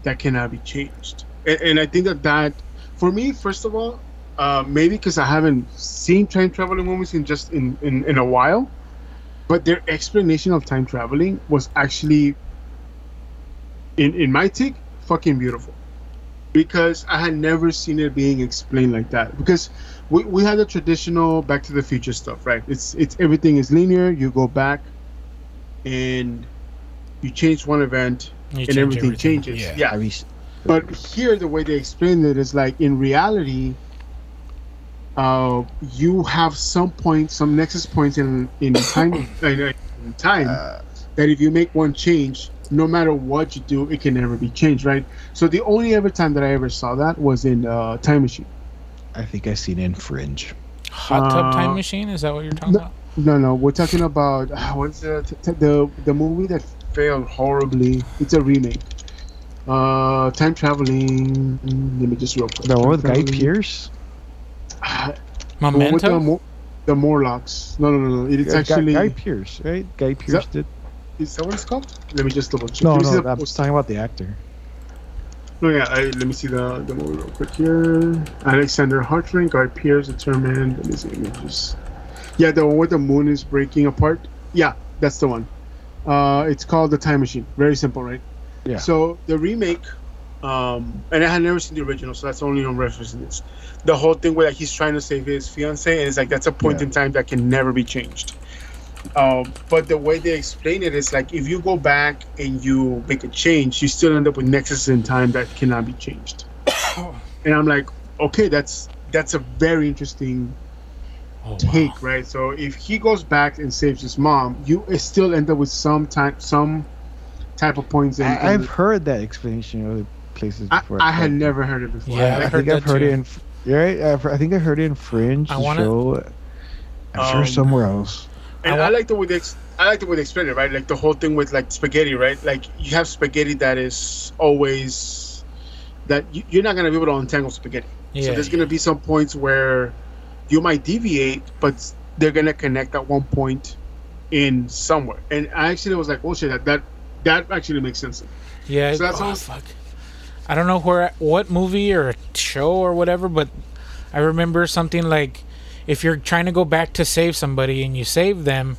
that cannot be changed, and, and I think that that for me, first of all, uh, maybe because I haven't seen time traveling movies in just in, in in a while, but their explanation of time traveling was actually, in in my take, fucking beautiful, because I had never seen it being explained like that. Because we, we had the traditional Back to the Future stuff, right? It's it's everything is linear. You go back, and you change one event, You and everything, everything. changes. Yeah. yeah. I mean, But here, the way they explain it is like in reality, uh, you have some point, some nexus points in in time, in, in time uh, that if you make one change, no matter what you do, it can never be changed, right? So the only ever time that I ever saw that was in uh, Time Machine. I think I seen it in Fringe. Hot tub Uh, time machine? Is that what you're talking no. about? No, no, we're talking about uh, what's the, t- t- the the movie that failed horribly. It's a remake. Uh, time traveling. Let me just real quick. The one with Guy Pearce. Ah, The the, Memento? The Morlocks. No, no, no, no. It's Guy- actually. Guy, Pearce, right? Guy Pearce did. Is that what it's called? Let me just double check. No, no, the I'm poster. talking about the actor. No, yeah. I, let me see the the movie real quick here. Alexander Hartdegen, Guy Pearce determined. Let me see images. Yeah, the one where the moon is breaking apart. Yeah, that's the one. Uh, it's called the Time Machine. Very simple, right? Yeah. So the remake, um, and I had never seen the original, so that's only on reference in this. The whole thing where like, he's trying to save his fiance, and it's like that's a point Yeah. in time that can never be changed. Um, but the way they explain it is like if you go back and you make a change, you still end up with nexus in time that cannot be changed. and I'm like, okay, that's that's a very interesting Oh, wow. take, right? So if he goes back and saves his mom, you still end up with some time, some type of points. In, in I, I've the- heard that explanation in other places before. I had never heard it before. Yeah, I, I heard think I've that heard too. it in. Yeah, right. I've, think I heard it in Fringe. I wanna, show. I'm sure Um, somewhere else. And I I, like the way they I like the way they explain it, right? Like the whole thing with like spaghetti, right? Like you have spaghetti that is always that you, you're not gonna be able to untangle spaghetti. Yeah. so there's gonna be some points where you might deviate, but they're gonna connect at one point in somewhere. And I actually was like, oh shit, that that, that actually makes sense. Yeah. So that's oh, all- fuck. I don't know where, what movie or show or whatever, but I remember something like if you're trying to go back to save somebody and you save them,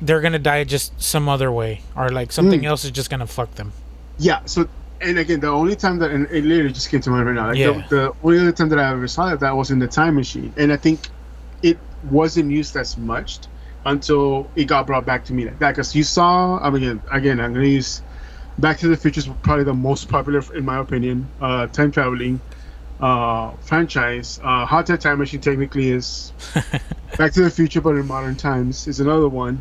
they're gonna die just some other way, or like something Mm. else is just gonna fuck them. Yeah. So and again, the only time that and it literally just came to mind right now. Like Yeah. the, the only other time that I ever saw that that was in the time machine, and I think it wasn't used as much until it got brought back to me like that. Because you saw, I mean, again, again, I'm gonna use Back to the Future is probably the most popular, in my opinion, uh, time traveling uh, franchise. Uh, Hot Tub Time Machine technically is Back to the Future, but in modern times is another one.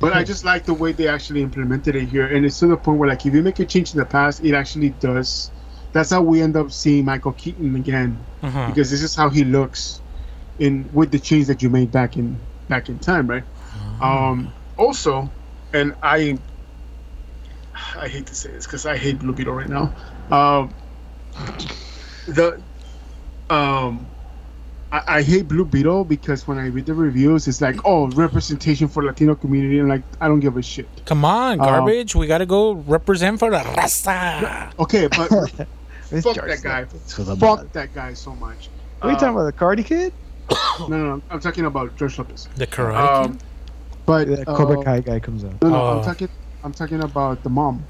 But I just like the way they actually implemented it here, and it's to the point where, like, if you make a change in the past, it actually does. That's how we end up seeing Michael Keaton again, Uh-huh. because this is how he looks in with the change that you made back in back in time, right? Um, also, and I, I hate to say this because I hate Blue Beetle right now. Um, the, um, I, I hate Blue Beetle because when I read the reviews, it's like, oh, representation for Latino community, and like, I don't give a shit. Come on, Um, garbage. we gotta go represent for the raza. Okay, but fuck George that guy. Lucas Fuck blood. that guy so much. What are you Uh, talking about? The Karate kid? No, no, no. I'm talking about George Lopez. The Karate Um, Kid? but That Cobra uh, Kai guy comes out. No, no, Oh. I'm talking. I'm talking about the mom.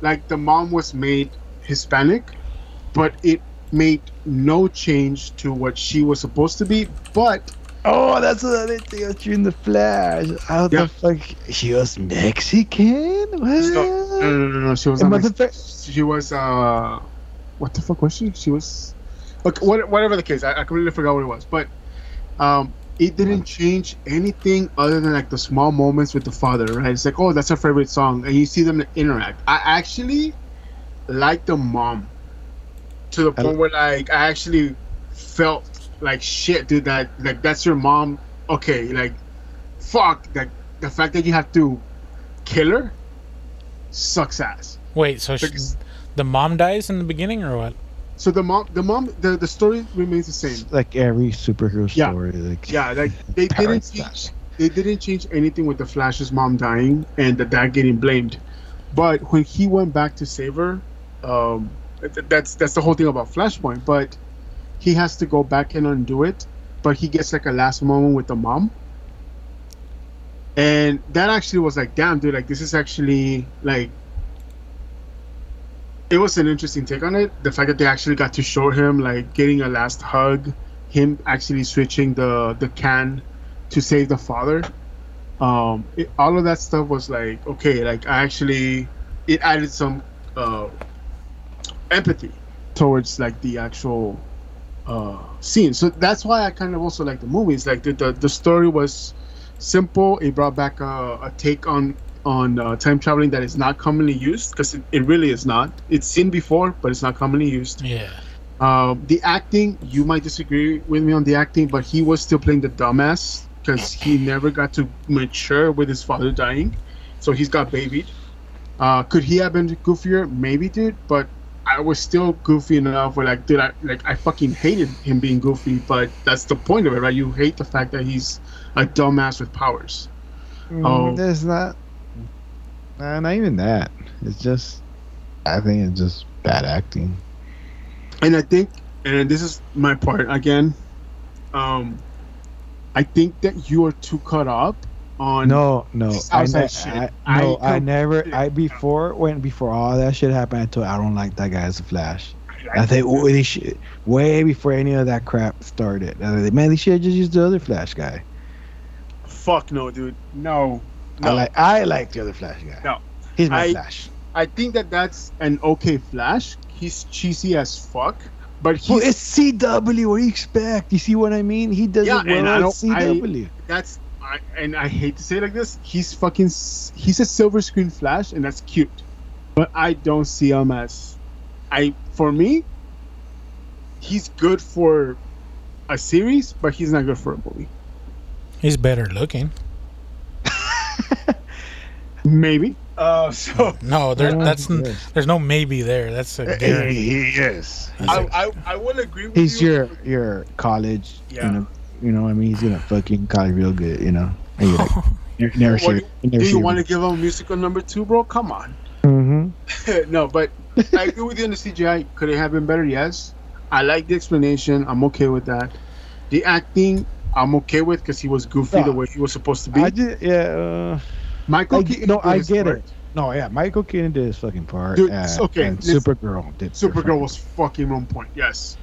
Like the mom was made Hispanic, but it made no change to what she was supposed to be. But Oh, that's another thing that you in the Flash. How Yeah. the fuck? She was Mexican? What? no, no, no, no, she was. And not motherfucker- Mex- she was. uh What the fuck was she? She was. Okay, what, whatever the case, I, I completely forgot what it was. But um, it didn't change anything other than like the small moments with the father, right? It's like, oh, that's her favorite song, and you see them interact. I actually like the mom to the I- point where like I actually felt like shit, dude. That like that's your mom. Okay, like fuck. Like the fact that you have to kill her sucks ass. Wait, so she, the mom dies in the beginning or what? So the mom, the mom, the, the story remains the same. Like every superhero Yeah. story. Like, Yeah, like they didn't Parents change. They didn't change anything with the Flash's mom dying and the dad getting blamed. But when he went back to save her, um, th- that's that's the whole thing about Flashpoint. But he has to go back and undo it. But he gets like a last moment with the mom, and that actually was like, damn, dude, like this is actually like. It was an interesting take on it. The fact that they actually got to show him like getting a last hug, him actually switching the the can to save the father. Um, it, all of that stuff was like okay, like I actually it added some uh, empathy towards like the actual uh, scene. So that's why I kind of also like the movies. Like the the, the story was simple. It brought back a, a take on on uh, time traveling that is not commonly used because it, it really is not. It's seen before, but it's not commonly used. Yeah. Um, the acting, you might disagree with me on the acting, but he was still playing the dumbass because he never got to mature with his father dying, so he's got babied. Uh, could he have been goofier? Maybe, dude. But I was still goofy enough where, like, dude, I like I fucking hated him being goofy. But that's the point of it, right? You hate the fact that he's a dumbass with powers. Mm, Oh. There's not. Nah, not even that. It's just. I think it's just bad acting. and I think, and this is my part again. Um, I think that you are too caught up on. No, no, I, ne- shit. I, I no, I, com- never. I before when before all that shit happened, I told I don't like that guy as a Flash. I think oh, they should way before any of that crap started. I think, man, they should have just used the other Flash guy. Fuck no, dude. No, I like I like the other Flash guy. No. he's my I- Flash. I think that that's an okay Flash. He's cheesy as fuck, but he's Well, it's CW. What do you expect? You see what I mean? He does Yeah, it well and I at I- CW. that's. I, and I hate to say it like this. He's fucking he's a silver screen Flash, and that's cute. But I don't see him as. I for me. He's good for a series, but he's not good for a movie. He's better looking. Maybe. Uh, so No, there, that's n- there's no maybe there. That's a guarantee. yes. I, I I will agree with He's you. your your college. Yeah. You know, you know. what I mean, he's gonna fucking college real good. You know. And you're like, never, never What sure. do you- Do you want to give him a musical number two, bro? Come on. Mm-hmm. no, but I agree with you on the CGI. Could it have been better? Yes. I like the explanation. I'm okay with that. The acting, I'm okay with because he was goofy the way he was supposed to be. I just yeah. Uh, Michael I, Keaton no, did I his get part. it. No, yeah, Michael Keaton did his fucking part. Dude, uh, okay, and this- Supergirl did. Supergirl was fucking on point. Yes.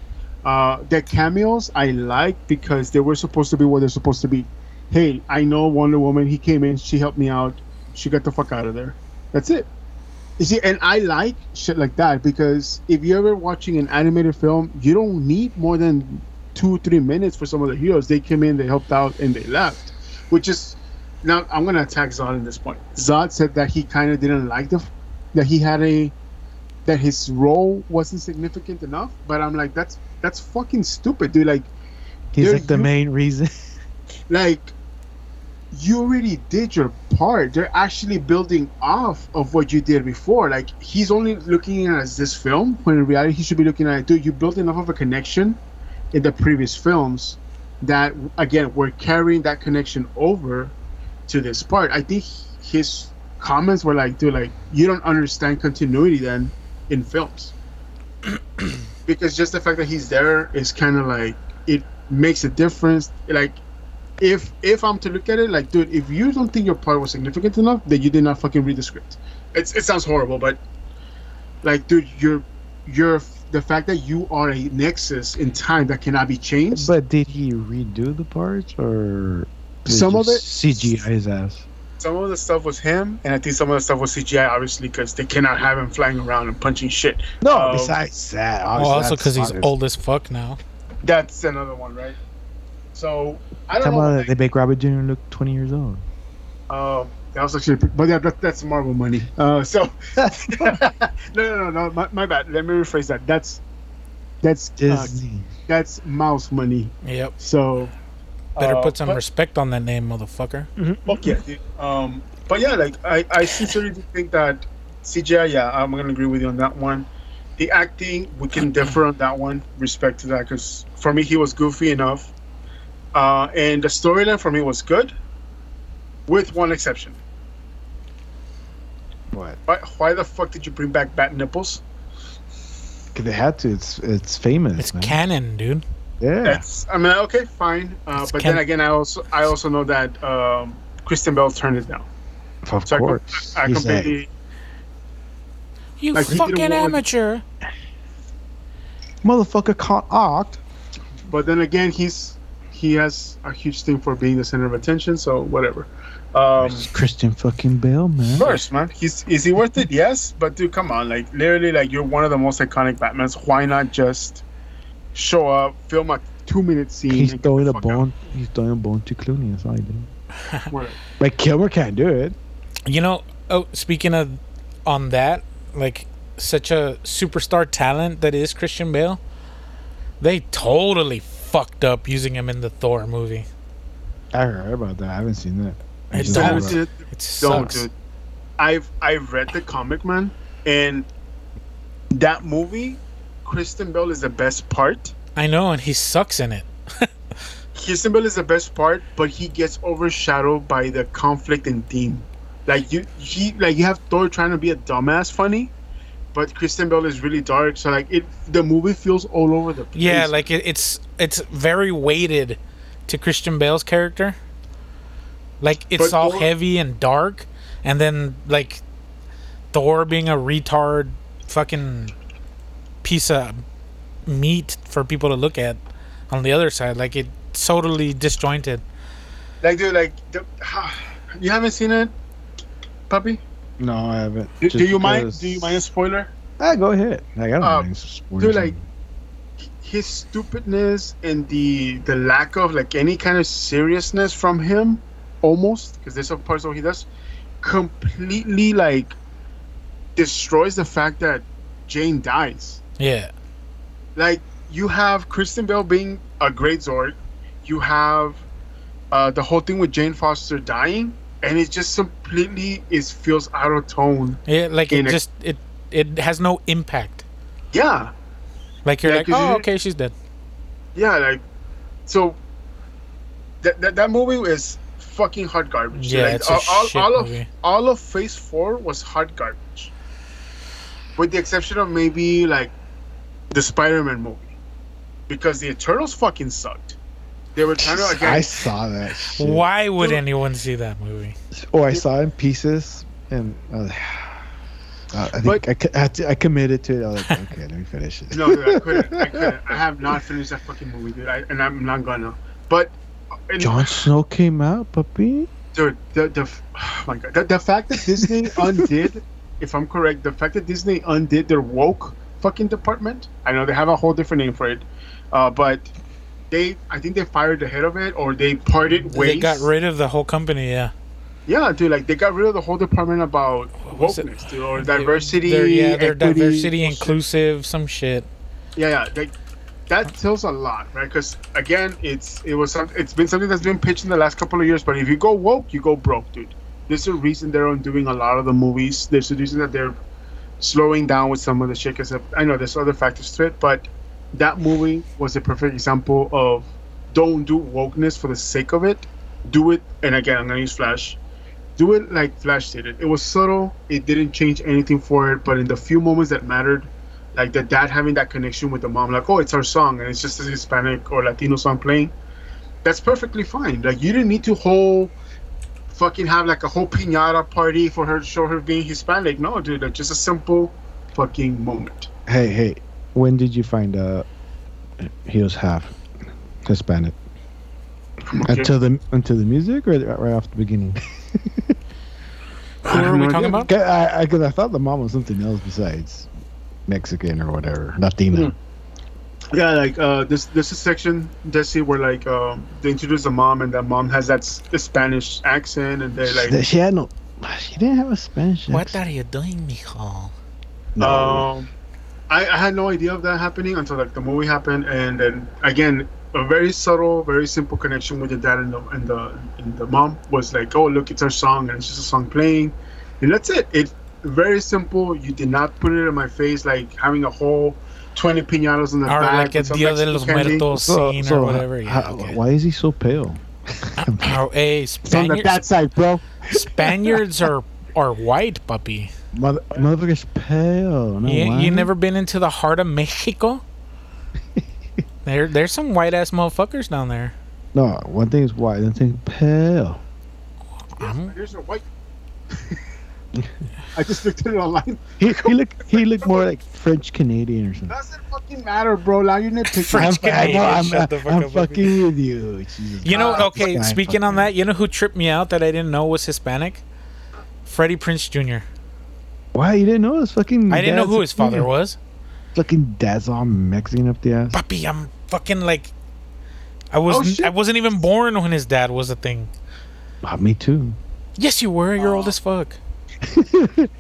Uh, the cameos I like because they were supposed to be what they're supposed to be. Hey, I know Wonder Woman. He came in. She helped me out. She got the fuck out of there. That's it. You see, and I like shit like that because if you're ever watching an animated film, you don't need more than two, three minutes for some of the heroes. They came in, they helped out, and they left. Which is now I'm gonna attack Zod in this point. Zod said that he kind of didn't like the that he had a that his role wasn't significant enough. But I'm like, that's that's fucking stupid, dude. Like, He's like the you- main reason. like you already did your part. They're actually building off of what you did before. Like he's only looking at it as this film, when in reality he should be looking at it, dude, you built enough of a connection in the previous films that again we're carrying that connection over to this part. I think his comments were like, dude, like you don't understand continuity then in films. because just the fact that he's there is kind of like it makes a difference. Like if if I'm to look at it, like, dude, if you don't think your part was significant enough, then you did not fucking read the script. It's it sounds horrible, but like, dude, you're you're the fact that you are a nexus in time that cannot be changed. but did he redo the parts or Some of it CGI his ass? Some of the stuff was him, and I think some of the stuff was CGI, obviously, because they cannot have him flying around and punching shit. No, Um, besides that, Well, also because he's obvious. old as fuck now. That's another one, right? So I don't Talk know. about it, they make Robert Jr. look 20 years old. Uh, that was actually, but yeah, that, that's Marvel money. Uh, so no, no, no, no, my, my bad. Let me rephrase that. That's that's uh, Disney. that's mouse money. Yep. So Better uh, put some but- respect on that name, motherfucker. Fuck yeah, dude. Um, but yeah, like I, I sincerely think that CGI. Yeah, I'm gonna agree with you on that one. The acting, we can differ on that one. Respect to that, because for me, he was goofy enough. Uh, and the storyline for me was good, with one exception. What? Why, why the fuck did you bring back bat nipples? 'Cause they had to. It's it's famous. It's man. canon, dude. Yeah. That's I mean okay fine, uh, but Ken- then again I also I also know that um, Christian Bale turned it down. of So I, com- course. I He's like, You Like, fucking amateur. motherfucker can't act. but then again he's he has a huge thing for being the center of attention so whatever um It's Christian fucking Bale, man. first man he's is he worth it yes but dude come on like literally like you're one of the most iconic batmans why not just show up film a two minute scene He's throwing a fuck out? bone. He's throwing a bone to Clooney. That's all he did. Whatever. Like Kilmer can't do it. You know, oh, speaking of on that, like such a superstar talent that is Christian Bale, they totally fucked up using him in the Thor movie. I heard about that. I haven't seen that. I It just don't- heard Don't, about dude. It Don't, sucks. dude. I've I've read the comic man, and that movie, Christian Bale is the best part. I know, and he sucks in it. Christian Bale is the best part, but he gets overshadowed by the conflict and theme. Like you, he like you have Thor trying to be a dumbass funny, but Christian Bale is really dark. So like it, the movie feels all over the place. Yeah, like it, it's it's very weighted to Christian Bale's character. Like it's But all Thor- heavy and dark, and then like Thor being a retard, fucking piece of meat for people to look at. On the other side, like it totally disjointed. like dude, like you haven't seen it, puppy. No, I haven't. Do, do you mind? Do you mind a spoiler? Ah, go ahead. Like, I don't Uh, mind spoilers. dude, like, his stupidness and the the lack of like any kind of seriousness from him almost because there's some parts where he does completely like destroys the fact that jane dies Yeah, like you have christian bale being a great zord you have uh, the whole thing with jane foster dying and it just completely is feels out of tone. Yeah, like it a- just it it has no impact. Yeah, Like you're Yeah, like, oh, okay, she's dead. yeah, like so. That that, that movie is fucking hot garbage. Yeah, Like, it's a all, all, shit all of movie. all of Phase Four was hot garbage, with the exception of maybe like the Spider-Man movie, because the Eternals fucking sucked. They were trying to again. I saw that. Shit. Why would Dude. anyone see that movie? Oh, I saw it in pieces, and I, was, uh, I think I, I, I committed to it. I was like, okay, let me finish it. No, dude, I couldn't. I couldn't. I have not finished that fucking movie, dude. I, and I'm not gonna. But and, Jon Snow came out, puppy. dude, the the oh my god, the, the fact that Disney undid, if I'm correct, the fact that Disney undid their woke fucking department. I know they have a whole different name for it, uh, but they, I think they fired the head of it, or they parted ways. They got rid of the whole company. Yeah, Yeah, dude, like they got rid of the whole department about wokeness, dude, or diversity. They're, yeah, they're equity, diversity inclusive, some shit. Yeah, yeah, like that tells a lot, right? Because again, it's it was some, it's been something that's been pitched in the last couple of years. But if you go woke, you go broke, dude. There's a reason they're undoing a lot of the movies. There's a reason that they're slowing down with some of the of- I know there's other factors to it, but that movie was a perfect example of don't do wokeness for the sake of it. Do it, and again, I'm gonna use Flash. Do it like Flash did it. It was subtle. It didn't change anything for it, but in the few moments that mattered, like the dad having that connection with the mom, like, oh, it's our song, and it's just a Hispanic or Latino song playing. That's perfectly fine. Like you didn't need to whole fucking have like a whole pinata party for her to show her being Hispanic. No, dude, like just a simple fucking moment. Hey, hey, when did you find out he was half Hispanic? Okay. Until the until the music, or right off the beginning? Who are we talking about? 'Cause I, I, 'cause I thought the mom was something else besides Mexican or whatever, Latino. Hmm. Yeah, like uh, this this is section Desi where like um they introduce the mom and that mom has that s- the Spanish accent and they like She- She had no. She didn't have a Spanish. What accent. are you doing, mijo? No. Um, I, I had no idea of that happening until like the movie happened, and then again, a very subtle, very simple connection with the dad and the and the and the mom was like, oh look, it's our song, and it's just a song playing, and that's it. It very simple. You did not put it in my face like having a whole twenty pinatas in the Or back. like a with some Dia de los candy. Muertos scene or whatever. Yeah, how- okay. Why is he so pale? Oh, hey, It's on the Spaniards, that side, bro. Spaniards are are white, puppy. Mother, motherfucker's pale. No, You, you never been into the heart of Mexico? there, there's some white ass motherfuckers down there. No, one thing is white, another thing pale. I'm- Here's a white. I just looked at it online. He, he look he looked more like French Canadian or something. Doesn't fucking matter, bro. Now you're nitpicking. French I'm, Canadian, I'm, shut I'm, the fuck I'm up, puppy. fucking with you. Jesus You know, Christ, okay. guy Speaking on that, you know who tripped me out that I didn't know was Hispanic? Freddie Prinze Jr. Why you didn't know his fucking? I didn't know who his father Mexican? was. Fucking dad's all Mexican up the ass. Papi, I'm fucking like, I was oh, I wasn't even born when his dad was a thing. Ah, me too. Yes, you were. You're old as fuck.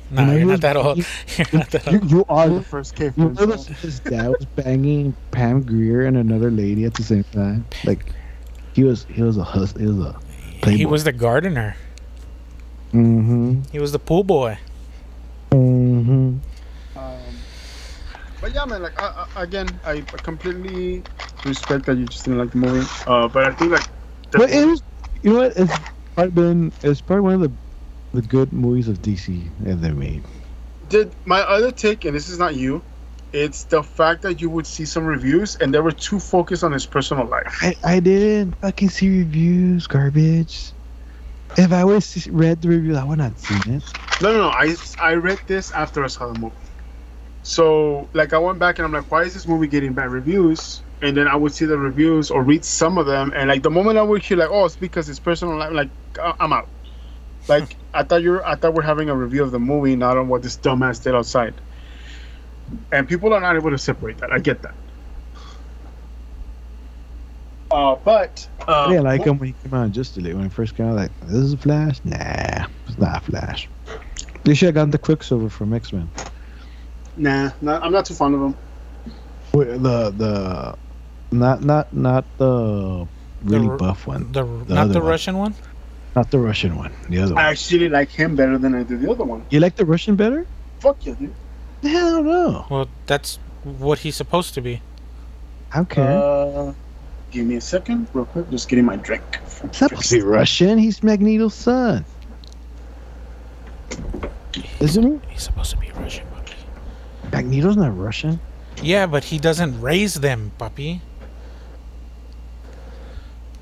No, you're he not that old. You're not that old. you are. the first cave. You know his dad was banging Pam Grier and another lady at the same time. Like he was he was a hus he was a He was the gardener. mm-hmm. He was the pool boy. Mm-hmm. Um, but yeah, man. Like I, I, again, I completely respect that you just didn't like the movie. Uh, but I think like. But it was you know what? It's probably been it's probably one of the the good movies of DC that they made. did my other take, and this is not you. It's the fact that you would see some reviews and they were too focused on his personal life. I, I didn't fucking see reviews, garbage. If I would read the review, I would not seen it. No, no, no. I, I read this after I saw the movie. So, like, I went back and I'm like, why is this movie getting bad reviews? And then I would see the reviews or read some of them. And, like, the moment I would hear, like, oh, it's because it's personal life, like, I'm out. Like, I thought you're, I thought we're having a review of the movie, not on what this dumbass did outside. And people are not able to separate that. I get that. Uh, but uh, I didn't like him when he came out just a little When he first came out, like, this is a Flash? Nah, it's not a Flash. They should have gotten the Quicksilver from X Men. Nah, not, I'm not too fond of him. The the not not not the really r- buff one. The, The not other the one. Russian one. Not the Russian one. The other one. I actually like him better than I do the other one. You like the Russian better? Fuck yeah, dude. Hell no. Well, that's what he's supposed to be. I don't. Uh, give me a second, real quick. Just getting my drink. He's not supposed to be Russian. He's Magneto's son. Isn't he? He's supposed to be Russian, puppy. Magneto's not Russian. Yeah, but he doesn't raise them, puppy.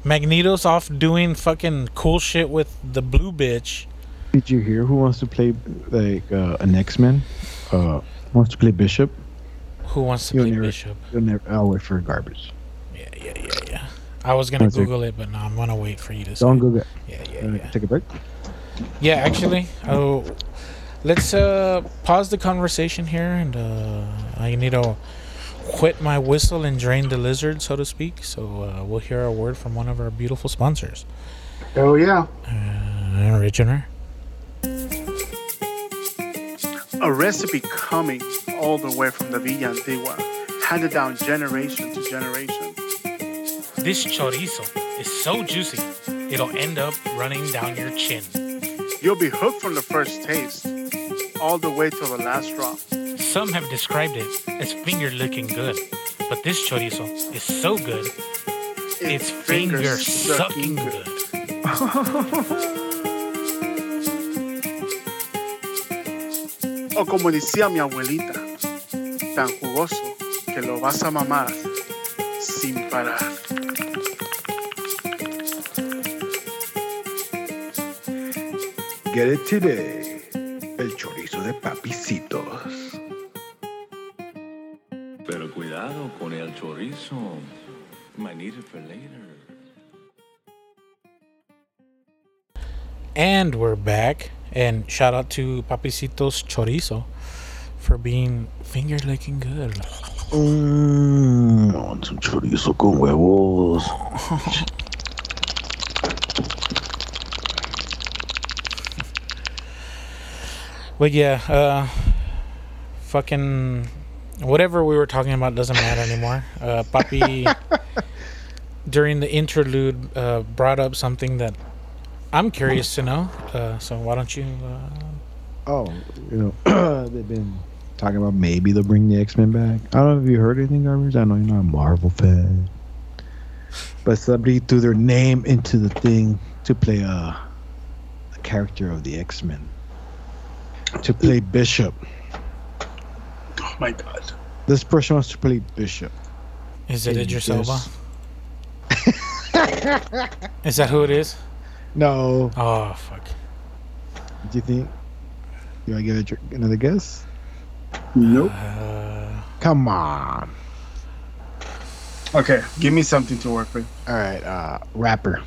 Magneto's off doing fucking cool shit with the blue bitch. Did you hear who wants to play like uh, an X Men? Uh, wants to play Bishop. Who wants to You'll play never- Bishop? You'll never. I'll wait for garbage. Yeah, yeah, yeah, yeah. I was gonna sec. Google it, but no, I'm gonna wait for you to. Don't Google it. Yeah, yeah, yeah. Take a break. Yeah, actually, oh, let's uh pause the conversation here, and uh, I need to quit my whistle and drain the lizard, so to speak. So uh, we'll hear a word from one of our beautiful sponsors, Oh yeah. uh, Originer. A recipe coming all the way from the Villa Antigua, handed down generation to generation. This chorizo is so juicy, it'll end up running down your chin. You'll be hooked from the first taste, all the way till the last drop. Some have described it as finger looking good, but this chorizo is so good, it's finger sucking good. O como decía mi abuelita, tan jugoso que lo vas a mamar sin parar. Get it today. El chorizo de papicitos. Pero cuidado con el chorizo. Might need it for later. And we're back. And shout out to Papicitos Chorizo for being finger licking good. Mmm, want some chorizo con huevos. But yeah, uh, fucking whatever we were talking about doesn't matter anymore. Uh, Papi, during the interlude, uh, brought up something that I'm curious to know. Uh, so why don't you? Uh, Oh, you know, they've been talking about maybe they'll bring the X Men back. I don't know if you heard anything, garbage. I know you're not a Marvel fan, but somebody threw their name into the thing to play a, a character of the X Men. To play Bishop. Oh my god. This person wants to play Bishop. is it Can Idris Elba? is that who it is? No. Oh fuck. Do you think? You want to give it another guess? Nope. Uh, Come on. Okay, give me something to work with. All right, uh, rapper.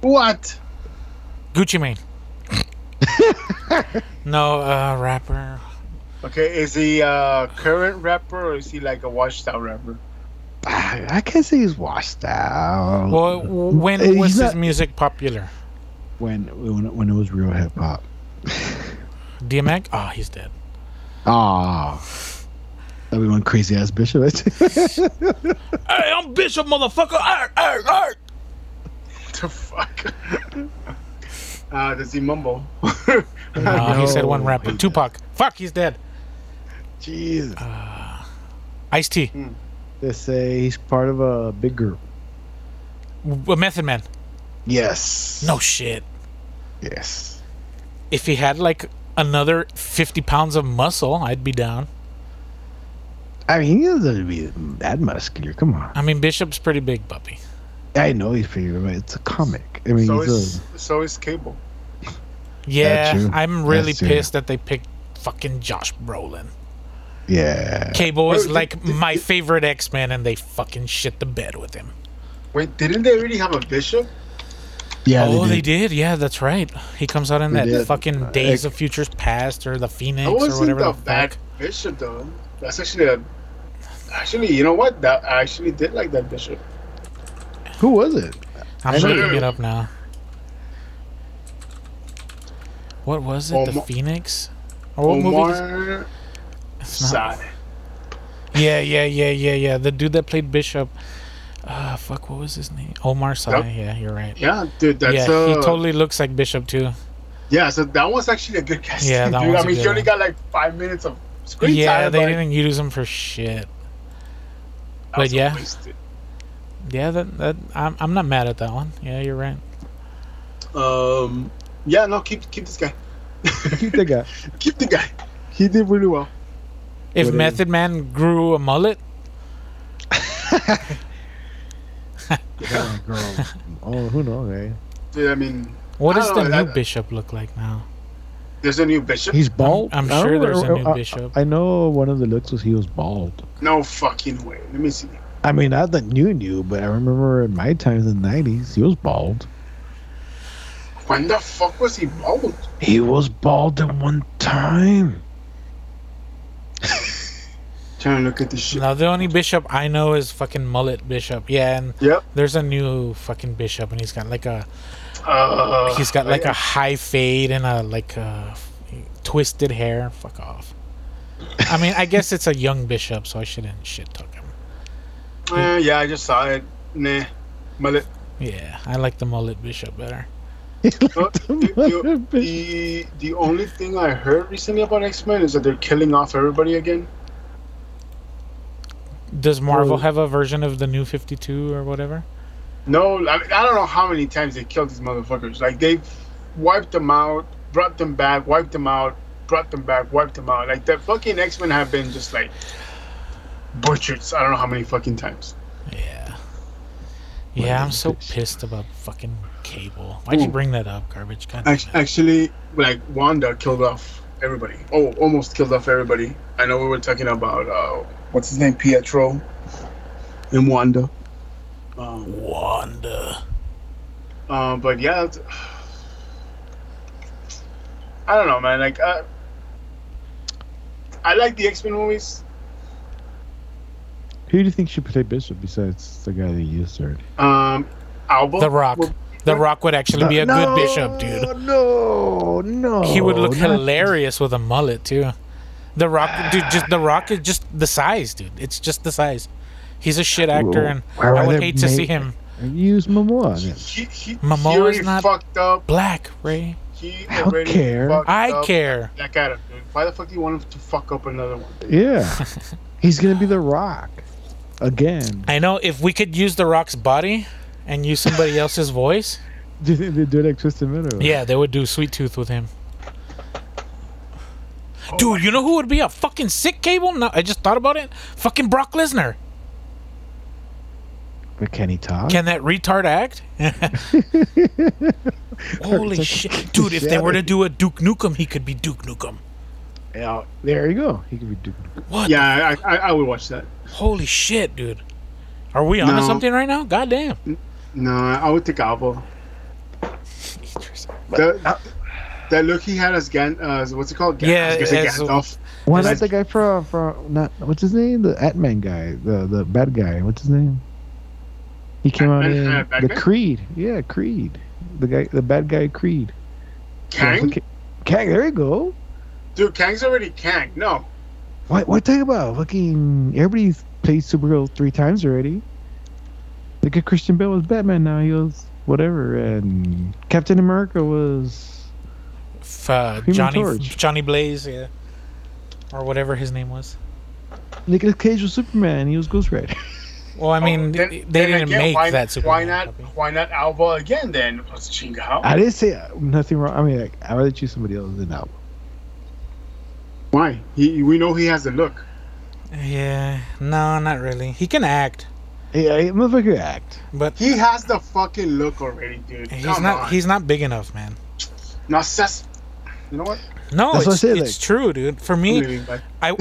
What? Gucci Mane. no, uh, rapper. Okay, is he a current rapper or is he like a washed out rapper? I, I can't say he's washed out. Well, when Uh, he's was his music popular? when when when it was real hip hop. DMX? Oh, he's dead. Ah, that we went crazy ass bishop. Hey, I'm Bishop, motherfucker. Arr, arr, arr. What the fuck? uh, does he mumble? No, he said one rapper. he Tupac. Fuck, he's dead. Jeez. Uh, Ice T. Hmm. They say he's part of a big group. A Method Man. Yes. No shit. Yes. If he had like another 50 pounds of muscle, I'd be down. I mean, he doesn't be that muscular. Come on. I mean, Bishop's pretty big, puppy. I know he's pretty, but it's a comic. I mean, so he's is a, so is Cable. Yeah, true. I'm really pissed that they picked fucking Josh Brolin. Yeah. Cable is Wait, like did- my favorite X Men, and they fucking shit the bed with him. Wait, didn't they already have a bishop? Yeah. oh, they did. Yeah, that's right. He comes out in They that did. fucking Uh, Days like- of Futures Past or the Phoenix That or wasn't whatever the the bad fuck. bishop though. That's actually a. Actually, you know what? That I actually did like that bishop. Who was it? I'm I know. looking it up now. What was it? the Phoenix? Or what movie? Is- It's not- Sy. Yeah, yeah, yeah, yeah, yeah. The dude that played Bishop. Uh, fuck, what was his name? Omar Sy. Yep. Yeah, you're right. Yeah, dude, that's yeah, uh, he totally looks like Bishop too. Yeah, so that was actually a good casting. Yeah, that dude. was I a mean, good he only got like five minutes of screen yeah, time. Yeah, they but didn't use him for shit. that but was yeah. wasted. Yeah, that that I'm I'm not mad at that one. Yeah, you're right. Um, yeah, no, keep keep this guy. Keep the guy. keep the guy. He did really well. If What is- Method Man grew a mullet, Yeah, girl. oh, who knows, eh? Dude, I mean, what I does the know, new that- Bishop look like now? there's a new bishop. He's bald. I'm I sure don't there's a new I- bishop. I know one of the looks was he was bald. No fucking way. Let me see. I mean, not the new new, but I remember in my times in the '90s, he was bald. When the fuck was he bald? He was bald at one time. Trying to look at this shit. Now the only bishop I know is fucking mullet bishop. Yeah, and Yep. there's a new fucking bishop, and he's got like a Uh, he's got like I- a high fade and a like a twisted hair. Fuck off. I mean, I guess it's a young bishop, so I shouldn't shit talk him. Uh, yeah, I just saw it. Nah. Mullet. Yeah, I like the mullet bishop better. The, the, the, the only thing I heard recently about X Men is that they're killing off everybody again. Does Marvel Oh. have a version of the new 52 or whatever? No, I, mean, I don't know how many times they killed these motherfuckers. Like they've wiped them out, brought them back, wiped them out, brought them back, wiped them out. Like the fucking X Men have been just like butchered. I don't know how many fucking times. Yeah. Yeah, I'm so pissed about fucking Cable. Why'd you bring that up, garbage? God damn Actually, like Wanda killed off everybody. Oh, almost killed off everybody. I know we were talking about uh, what's his name, Pietro, and Wanda. Um, Wanda. uh, but yeah, it's- I don't know, man. Like, uh, I like the X Men movies. Who do you think should play Bishop besides the guy that you used already? Um, Elba. The Rock. would- The Rock would actually be a good bishop, dude. No, no. He would look hilarious with a mullet too. The Rock, dude, just the Rock is just the size, dude. It's just the size. He's a shit actor, and Why I would would hate to see him Use Momoa. then. He, he, Momoa he is not- fucked up. black. Ray, He I don't care. I up. care. Black Adam, dude. Why the fuck do you want him to fuck up another one? Yeah, he's gonna be the Rock again. I know if we could use the Rock's body and use somebody else's voice, Do you think they do it like Twisted Metal? yeah, they would do Sweet Tooth with him. Dude, you know who would be a fucking sick cable? No, I just thought about it. Fucking Brock Lesnar. But can he talk? Can that retard act? Holy shit, dude! If they were to do a Duke Nukem, he could be Duke Nukem. Yeah, there you go. He could be Duke. What? Yeah, I, I, I would watch that. Holy shit, dude! Are we onto No. something right now? God damn. No, I would take Elba. The, that look he had as Gan, uh, what's it called? Gan- Yeah, I as- Gandalf. Why not the guy from from not what's his name? The Ant Man guy, the the bad guy. What's his name? He came out Ant-Man, in uh, the guy? Creed. Yeah, Creed. The guy, the bad guy, Creed. Kang? Yeah, Kang. There you go. Dude, Kang's already Kang. No. What what are you talking about? Fucking everybody's played Supergirl three times already. Look at Christian Bale was Batman now. He was whatever, and Captain America was F- uh, Johnny Torch. Johnny Blaze, yeah, or whatever his name was. Nicolas Cage was Superman. He was Ghost Rider. Well, I mean, Oh, then- they then didn't again, make why, that Superman Why not? copy. Why not Elba again then? Let's chinga out. I didn't say uh, nothing wrong. I mean, like, I'd rather choose somebody else than Elba. Why? He, we know he has the look. Yeah, no, not really. He can act, Yeah, hey, motherfucker, act. but He has the fucking look already, dude. he's Come not. on. He's not big enough, man. not ses- You know what? No, That's what it's, said, it's like- true, dude. For me. I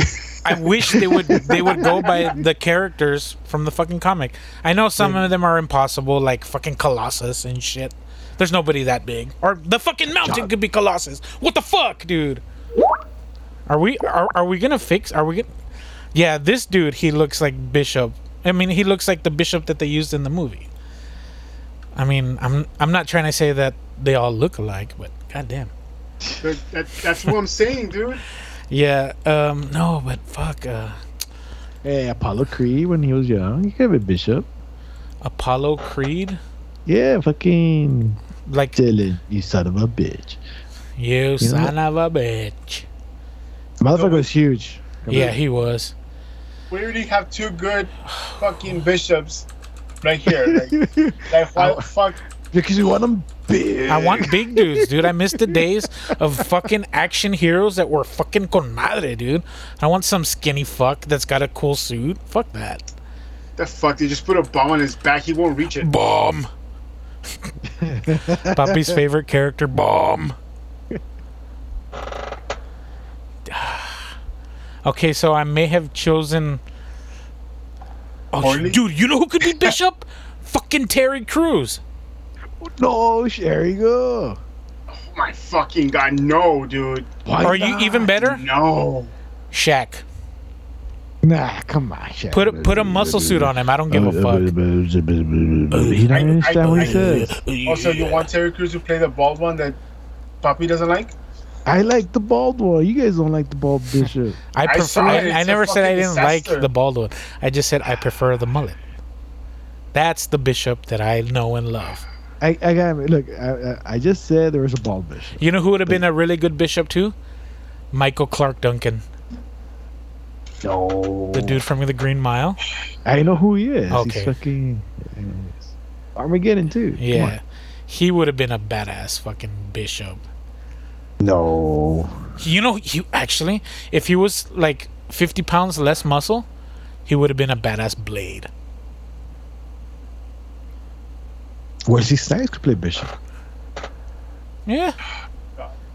I wish they would they would go by the characters from the fucking comic. I know some of them are impossible, like fucking Colossus and shit. There's nobody that big. Or the fucking mountain could be Colossus. What the fuck, dude? Are we are, are we gonna fix? Are we gonna? Yeah, this dude he looks like Bishop. I mean, he looks like the Bishop that they used in the movie. I mean, I'm I'm not trying to say that they all look alike, but goddamn. That, that, that's what I'm saying, dude. Yeah. Um. No, but fuck. Uh. Hey, Apollo Creed when he was young, he could have been Bishop. Apollo Creed. Yeah, fucking Like Dillon, you son of a bitch. you know son of a bitch. Motherfucker was huge. Yeah, he was. We already have two good fucking bishops right here. Like, like why the fuck? because you want them big. I want big dudes, dude. I miss the days of fucking action heroes that were fucking con madre, dude. I want some skinny fuck that's got a cool suit. Fuck that. The fuck? They just put a bomb on his back. He won't reach it. Bomb. Puppy's favorite character, Bomb. okay, so I may have chosen. Oh, Harley? dude, you know who could be Bishop? Fucking Terry Crews. No, there you go. Oh my fucking god, no, dude. Why Are you even better? No. Shaq. Nah, come on, Shaq. Put a, put a muscle suit on him. I don't give a fuck. He don't understand I- what he says. Also, you want Terry Crews to play the bald one that Poppy doesn't like? I like the bald one. You guys don't like the bald bishop. I I prefer. saw I, it. It's never said I didn't like the bald one. I just said I prefer the mullet. That's the bishop that I know and love. I, I got look. I, I- I just said there was a bald bishop. You know who would have been a really good bishop too? Michael Clarke Duncan, No, the dude from the Green Mile. I know who he is. Okay. He's fucking anyways. Armageddon too. Yeah, he would have been a badass fucking bishop. No. You know, he actually, if he was like fifty pounds less muscle, he would have been a badass blade. Wesley Snipes could play bishop. Yeah,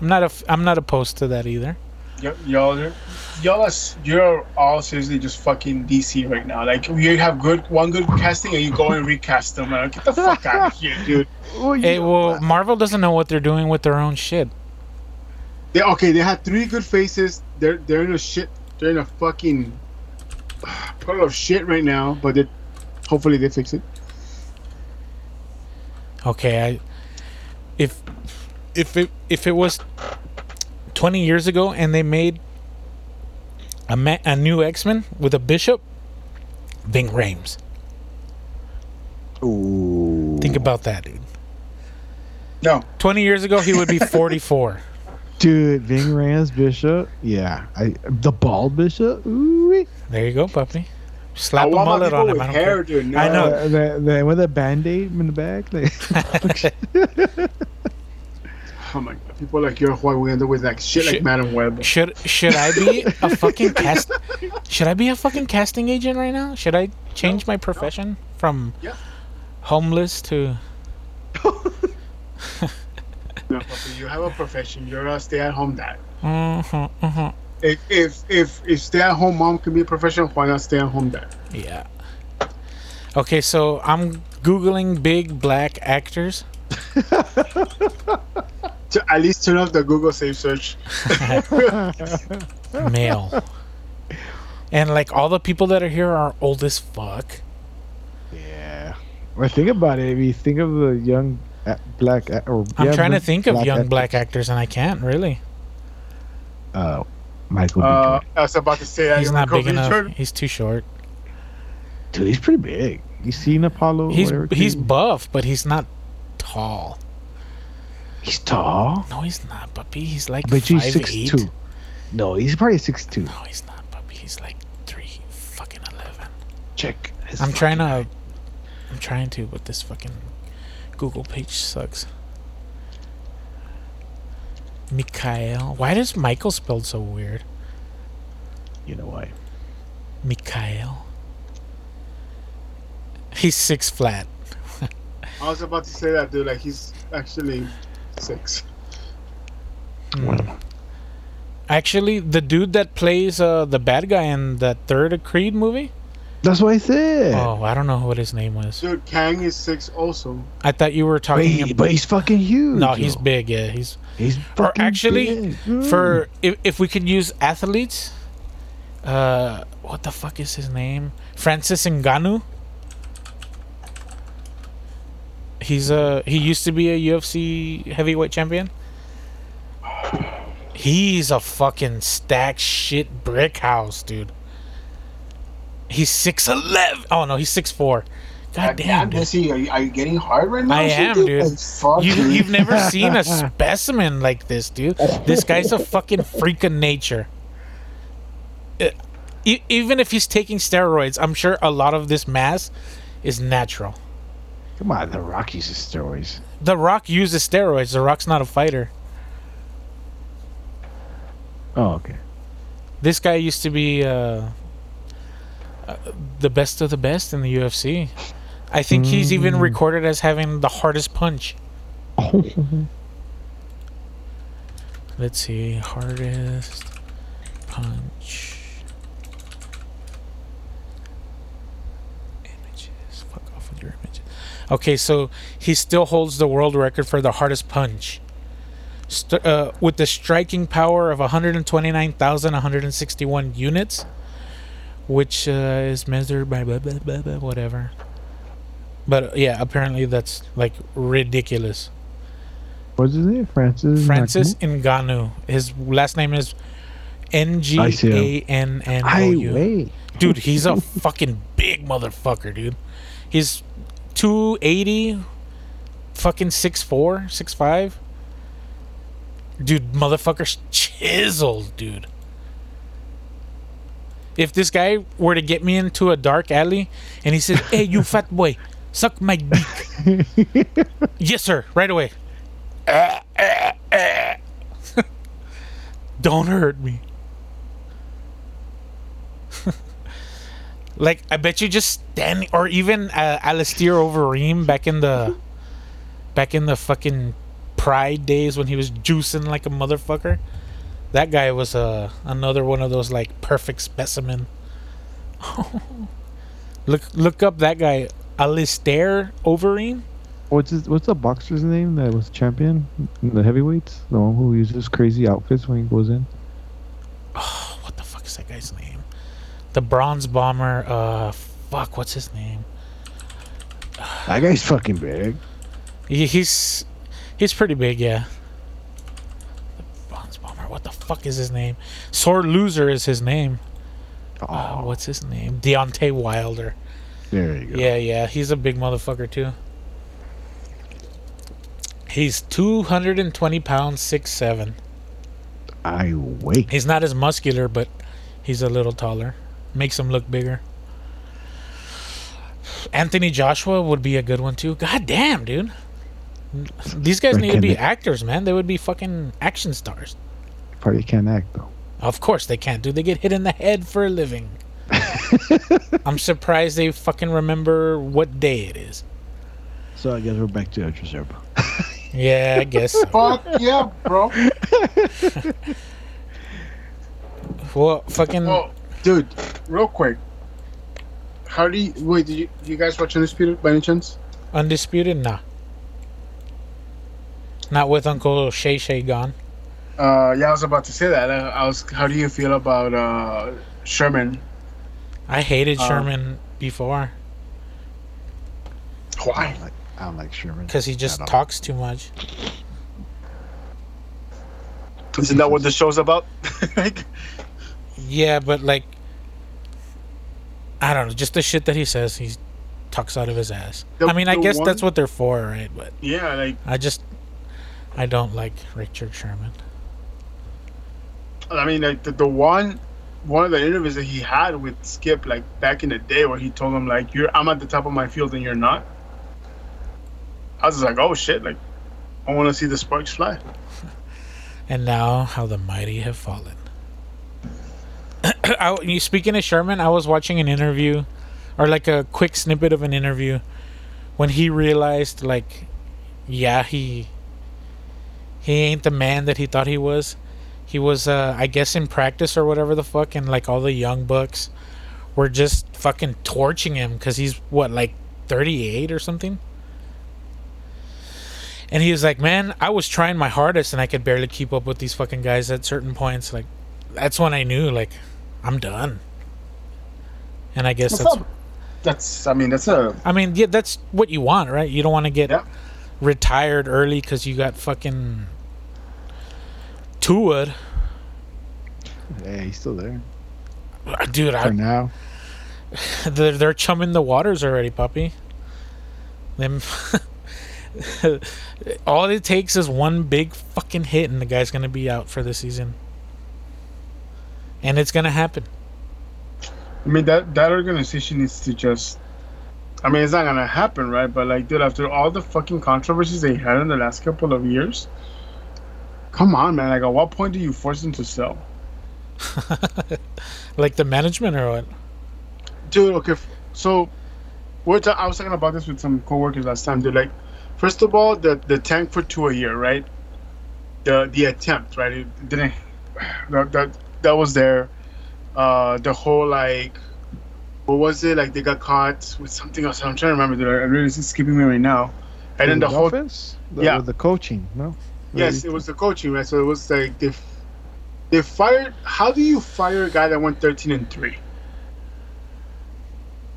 I'm not a. f- I'm not opposed to that either. Y- y'all, are- y'all, are, you're all seriously just fucking DC right now. Like you have good one good casting, and you go and recast them. Man. Get the fuck out of here, dude. Hey, well. Marvel doesn't know what they're doing with their own shit. They, okay, they had three good faces. They're they're in a shit. They're in a fucking pile of shit right now. But they, hopefully they fix it. Okay, I if if it if it was 20 years ago and they made a ma- a new X-Men with a bishop, Ving Rhames. Ooh. Think about that, dude. No, 20 years ago he would be 44. Dude, Ving Rhames bishop. Yeah, I the bald bishop. Ooh. there you go, puppy. Slap I a want mullet on him. I don't hair, care. dude. No. I know. Uh, the, the, with a band-aid in the back. Like, Oh my god, people like you're why we end up with like shit, Shit. like Madame Web. Should should I be a fucking cast? Should I be a fucking casting agent right now? Should I change my profession from Yeah. homeless to? No, puppy, you have a profession. You're a stay-at-home dad. Uh-huh, uh-huh. If if if if stay-at-home mom can be a profession, why not stay-at-home dad? Yeah. Okay, so I'm googling big black actors. To at least turn off the Google Safe search. male. and like all the people that are here are old as fuck. yeah. Well, think about it. If you think of the young a- black, or I'm yeah, trying to think of young actor- black actors and I can't really. Uh, Michael. Uh, Jordan. I was about to say that. He's not know, big Kobe enough. Jordan. He's too short. Dude, he's pretty big. You seen Apollo? He's whatever he's Creed? buff, but he's not tall. he's tall. No, he's not, puppy. He's like But he's five six eight. two. No, he's probably six two. No, he's not, puppy. He's like three fucking eleven. Check. his I'm trying fucking to. I'm trying to, but this fucking Google page sucks. Mikhail. Why does Michael spelled so weird? You know why? Mikhail. He's six flat. I was about to say that, dude. Like he's actually six. Mm. Actually, the dude that plays uh, the bad guy in that third Creed movie. That's what I said. Oh, I don't know what his name was. Dude, Kang is six also. I thought you were talking. he- about, but he's fucking huge. no, he's yo. big. Yeah, he's He's Or fucking actually, big. For if if we could use athletes. Uh, what the fuck is his name? Francis Ngannou. He's a he used to be a UFC heavyweight champion. He's a fucking stacked shit brick house, dude. He's six eleven. Oh no, he's six four. God damn, dude. Jesse, are you, are you getting hard right now? I Shit, am, dude. Like, fuck, You, dude. you've never seen a specimen like this, dude. This guy's a fucking freak of nature. Uh, e- even if he's taking steroids, I'm sure a lot of this mass is natural. Come on, the Rock uses steroids. The Rock uses steroids. The Rock's not a fighter. Oh, okay. This guy used to be uh, uh, the best of the best in the UFC. I think he's even recorded as having the hardest punch. Let's see, hardest punch. Images. Fuck off with your images. Okay, so he still holds the world record for the hardest punch. St- uh, with the striking power of 129,161 units, which uh, is measured by blah, blah, blah, blah, whatever. But yeah, apparently that's like ridiculous. What's his name? Francis. Francis Ngannou? His last name is N G A N N O I U. Dude, he's a fucking big motherfucker, dude. He's 280, fucking 6'4, 6'5. Dude, motherfucker's chiseled, dude. If this guy were to get me into a dark alley and he says, Hey, you fat boy, suck my dick. yes, sir, right away. Don't hurt me. like I bet you just stand or even uh, Alistair Overeem back in the back in the fucking Pride days when he was juicing like a motherfucker. That guy was uh, another one of those like perfect specimen. look look up that guy Alistair Overeem. What's his, what's the boxer's name that was champion in the heavyweights? The one who uses crazy outfits when he goes in. what the fuck is that guy's name? The bronze bomber. Uh, fuck, what's his name? That guy's fucking big. He, he's he's pretty big, yeah. The bronze bomber. What the fuck is his name? Sore loser is his name. Oh, Uh, what's his name? Deontay Wilder. there you go. Yeah, yeah, he's a big motherfucker too. He's two hundred and twenty pounds, six seven. I wait. He's not as muscular, but he's a little taller. Makes him look bigger. Anthony Joshua would be a good one too. God damn, dude. These guys need to be actors, man. They would be fucking action stars. Probably can't act though. Of course they can't, do. They get hit in the head for a living. I'm surprised they fucking remember what day it is. So I guess we're back to Ultra Zerba. Yeah, I guess. so. Fuck yeah, bro. well, fucking. Oh, dude, real quick. How do you wait? Did you, you guys watch Undisputed by any chance? Undisputed? Nah. Not with Uncle Shay Shay gone. Uh, yeah, I was about to say that. Uh, I was. How do you feel about uh Sherman? I hated Um, Sherman before I Why? don't like, I don't like Sherman. because he just talks too much. Isn't that what the show's about? like, Yeah, but like, I don't know, just the shit that he says, he talks out of his ass. The- I mean, I guess one- that's what they're for, right? But yeah, like I just, I don't like Richard Sherman. I mean, like the, the one, one of the interviews that he had with Skip, like back in the day, where he told him like, "You're, I'm at the top of my field and you're not." I was just like, "Oh shit!" Like, I want to see the sparks fly. And now, how the mighty have fallen. I, you speaking of Sherman, I was watching an interview, or like a quick snippet of an interview, when he realized, like, yeah, he he ain't the man that he thought he was. He was, uh, I guess, in practice or whatever the fuck, and like all the young bucks were just fucking torching him because he's what, like, thirty eight or something. And he was like, "Man, I was trying my hardest, and I could barely keep up with these fucking guys at certain points. Like, that's when I knew, like, I'm done." And I guess What's that's, up? That's. I mean, that's a. I mean, yeah, that's what you want, right? You don't want to get Yeah. retired early because you got fucking Tua, Yeah, he's still there uh, dude. for I, now. they're, they're chumming the waters already, puppy. Them. all it takes is one big fucking hit, and the guy's gonna be out for the season. And it's gonna happen. I mean that that organization needs to just. I mean, it's not gonna happen, right? But like, dude, after all the fucking controversies they had in the last couple of years, come on, man. Like, at what point do you force them to sell? Like the management or what? dude okay so we're ta- i was talking about this with some coworkers last time dude like first of all the the tank for two a year right the the attempt right it didn't that that, that was there uh the whole like what was it like they got caught with something else i'm trying to remember dude i really it's skipping me right now and then the whole offense, the, Yeah. the coaching, no. Yes, it was the coaching, right? So it was like they, they fired. How do you fire a guy that went thirteen and three?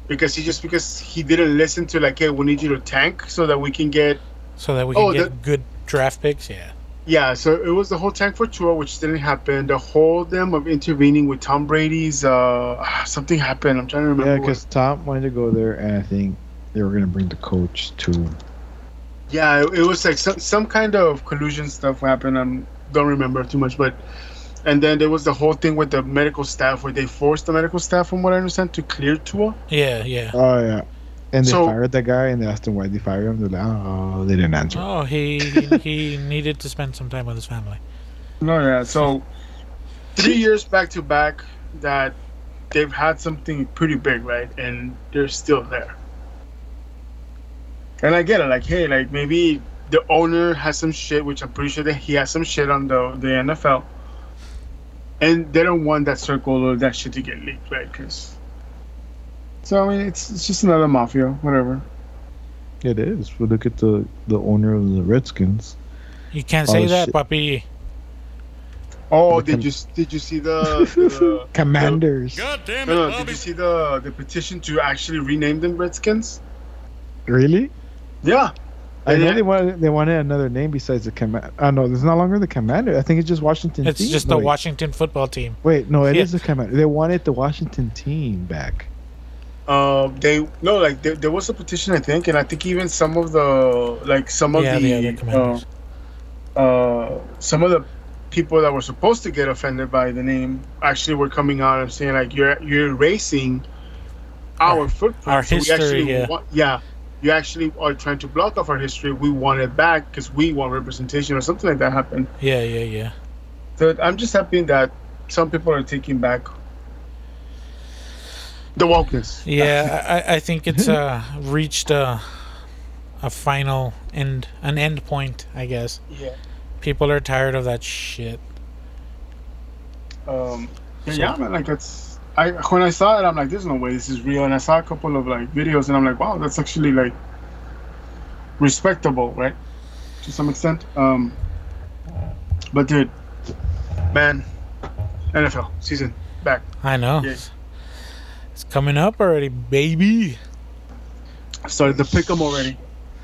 Because he just because he didn't listen to like, hey, we need you to tank so that we can get. So that we can Oh, get the- good draft picks. Yeah. Yeah, so it was the whole tank for Tua, which didn't happen. The whole them of intervening with Tom Brady's uh something happened. I'm trying to remember. Yeah, because Tom wanted to go there, and I think they were gonna bring the coach too. Yeah, it, it was like some some kind of collusion stuff happened. I don't remember too much, but and then there was the whole thing with the medical staff where they forced the medical staff, from what I understand, to clear Tua. Yeah. Yeah. Oh yeah, and they So- fired that guy, and they asked him why they fired him. They're like, oh, oh, they didn't answer. Oh, he he, he needed to spend some time with his family. No, yeah. So three years back to back that they've had something pretty big, right? And they're still there. And I get it, like, hey, like maybe the owner has some shit, which I'm pretty sure that he has some shit on the the NFL, and they don't want that circle or that shit to get leaked, right? Because so I mean, it's it's just another mafia, whatever. It is. We look at the the owner of the Redskins. You can't Oh, say that, shit. puppy. Oh, The did com- you did you see the, the Commanders. God damn no, it, no, did you see the the petition to actually rename them Redskins? Really? Yeah. I know Yeah. they wanted they wanted another name besides the command. Oh no, it's no longer the Commander. I think it's just Washington. It's team. just the wait. Washington football team. Wait, no, it is Yeah. the Commander. They wanted the Washington team back. Um, they no, like there, there was a petition, I think, and I think even some of the like some of Yeah, the the commanders. uh, uh, some of the people that were supposed to get offended by the name actually were coming out and saying like you're you're erasing our, Our- footprint. our So we history, actually yeah. want- yeah. You actually are trying to block off our history. We want it back because we want representation or something like that happened. Yeah, yeah, yeah. So I'm just happy that some people are taking back the wokeness. Yeah, I, I think it's uh, reached a, a final end, an end point, I guess. Yeah. People are tired of that shit. Um, yeah, So- yeah, man, like that's I when I saw it, I'm like, there's no way this is real. And I saw a couple of like videos, and I'm like, wow, that's actually like respectable, right? To some extent. Um, but dude, man, NFL season back. I know. Yeah. It's coming up already, baby. I started to pick them already.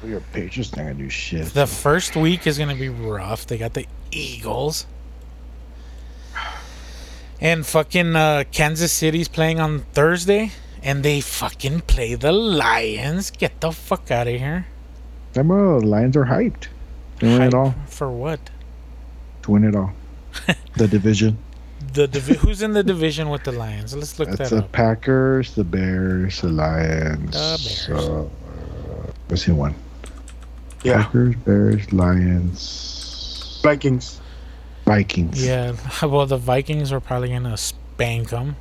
Your Patriots not gonna do shit. The first week is going to be rough. They got the Eagles. And fucking uh, Kansas City's playing on Thursday. And they fucking play the Lions. Get the fuck out of here. Remember, the Lions are hyped. To win Hype it all. For what? To win it all. the division. The divi- Who's in the division with the Lions? Let's look That's that the up. Packers, the Bears, the Lions. The Bears. Uh, let's see one. Yeah, Packers, Bears, Lions, Vikings. Vikings. Yeah, well, the Vikings are probably gonna spank them.